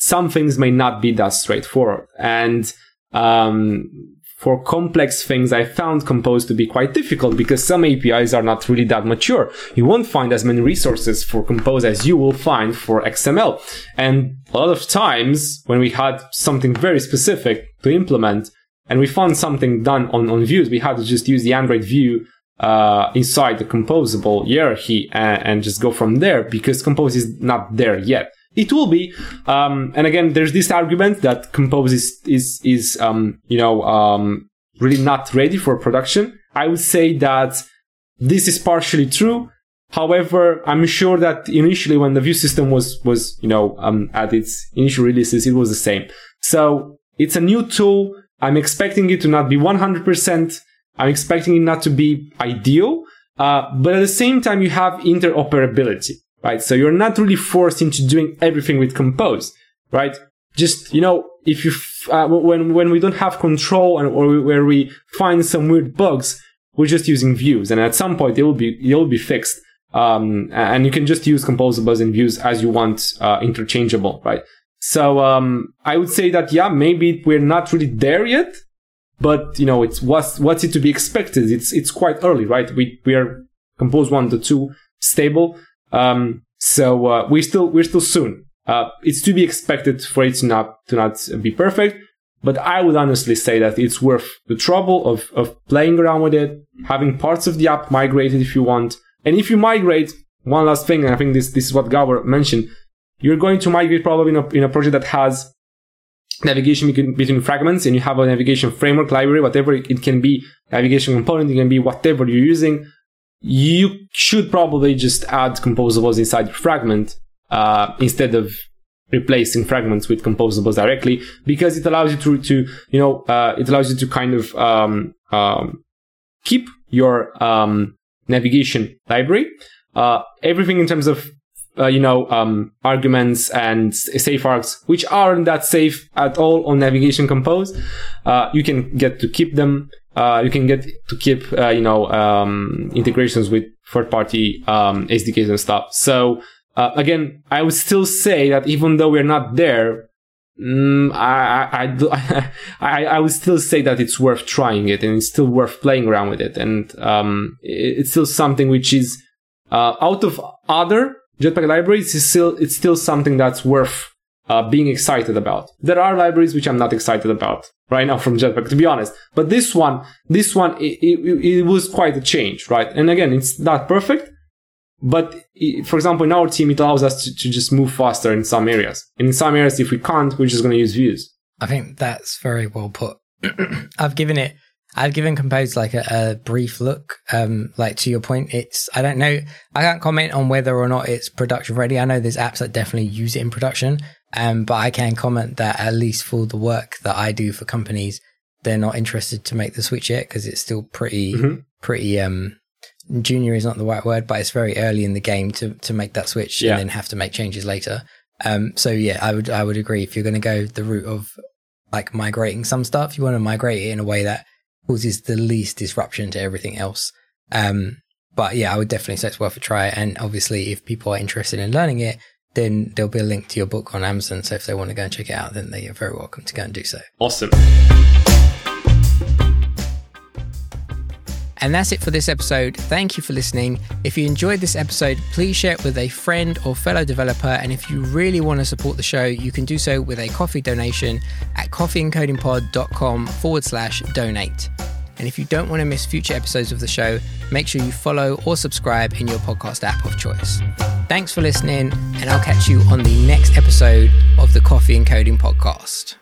some things may not be that straightforward, and um, for complex things, I found Compose to be quite difficult because some APIs are not really that mature. You won't find as many resources for Compose as you will find for XML. And a lot of times when we had something very specific to implement and we found something done on, on views, we had to just use the Android view uh, inside the composable hierarchy and, and just go from there because Compose is not there yet. It will be. Um, and again, there's this argument that Compose is, is, is um, you know, um, really not ready for production. I would say that this is partially true. However, I'm sure that initially when the view system was, was, you know, um, at its initial releases, it was the same. So it's a new tool. I'm expecting it to not be 100%. I'm expecting it not to be ideal. Uh, but at the same time, you have interoperability right? So you're not really forced into doing everything with compose, right? Just, you know, if you, uh, when, when we don't have control and, or where we find some weird bugs, we're just using views. And at some point it will be, it will be fixed. Um, and you can just use composables and views as you want, uh, interchangeable, right? So, um, I would say that, yeah, maybe we're not really there yet, but, you know, it's what's, what's it to be expected? It's, it's quite early, right? We, we are compose one to two stable. Um, so uh, we still we're still soon. Uh, it's to be expected for it to not to not be perfect, but I would honestly say that it's worth the trouble of of playing around with it, having parts of the app migrated if you want, and if you migrate, one last thing, and I think this this is what Gabor mentioned, you're going to migrate probably in a in a project that has navigation between fragments and you have a navigation framework library, whatever it can be, navigation component, it can be whatever you're using you should probably just add composables inside your fragment uh, instead of replacing fragments with composables directly because it allows you to, to you know, uh, it allows you to kind of um, um, keep your um, navigation library. Uh, everything in terms of uh, you know, um, arguments and safe args, which aren't that safe at all on navigation compose. Uh, you can get to keep them uh, you can get to keep uh, you know um, integrations with third party um, SDKs and stuff. So uh, again, I would still say that even though we're not there, mm, I, I, I, I, would still say that it's worth trying it and it's still worth playing around with it. And um, it's still something which is uh, out of other Jetpack libraries, it's still it's still something that's worth uh, being excited about. There are libraries which I'm not excited about right now from Jetpack, to be honest. But this one, this one, it, it, it was quite a change, right? And again, it's not perfect, but it, for example, in our team, it allows us to, to just move faster in some areas. And in some areas, if we can't, we're just going to use views. I think that's very well put. I've given it I've given Compose like a, a, brief look. Um, like to your point, it's, I don't know, I can't comment on whether or not it's production ready. I know there's apps that definitely use it in production. Um, but I can comment that at least for the work that I do for companies, they're not interested to make the switch yet because it's still pretty, mm-hmm. pretty, um, junior is not the right word, but it's very early in the game to, to make that switch yeah. and then have to make changes later. Um, so yeah, I would, I would agree. If you're going to go the route of like migrating some stuff, you want to migrate it in a way that causes the least disruption to everything else. Um, but yeah, I would definitely say it's worth a try. And obviously, if people are interested in learning it, then there'll be a link to your book on Amazon. So if they want to go and check it out, then they are very welcome to go and do so. Awesome. And that's it for this episode. Thank you for listening. If you enjoyed this episode, please share it with a friend or fellow developer. And if you really want to support the show, you can do so with a coffee donation at coffeeandcodingpod.com forward slash donate. And if you don't want to miss future episodes of the show, make sure you follow or subscribe in your podcast app of choice. Thanks for listening, and I'll catch you on the next episode of the Coffee and Coding Podcast.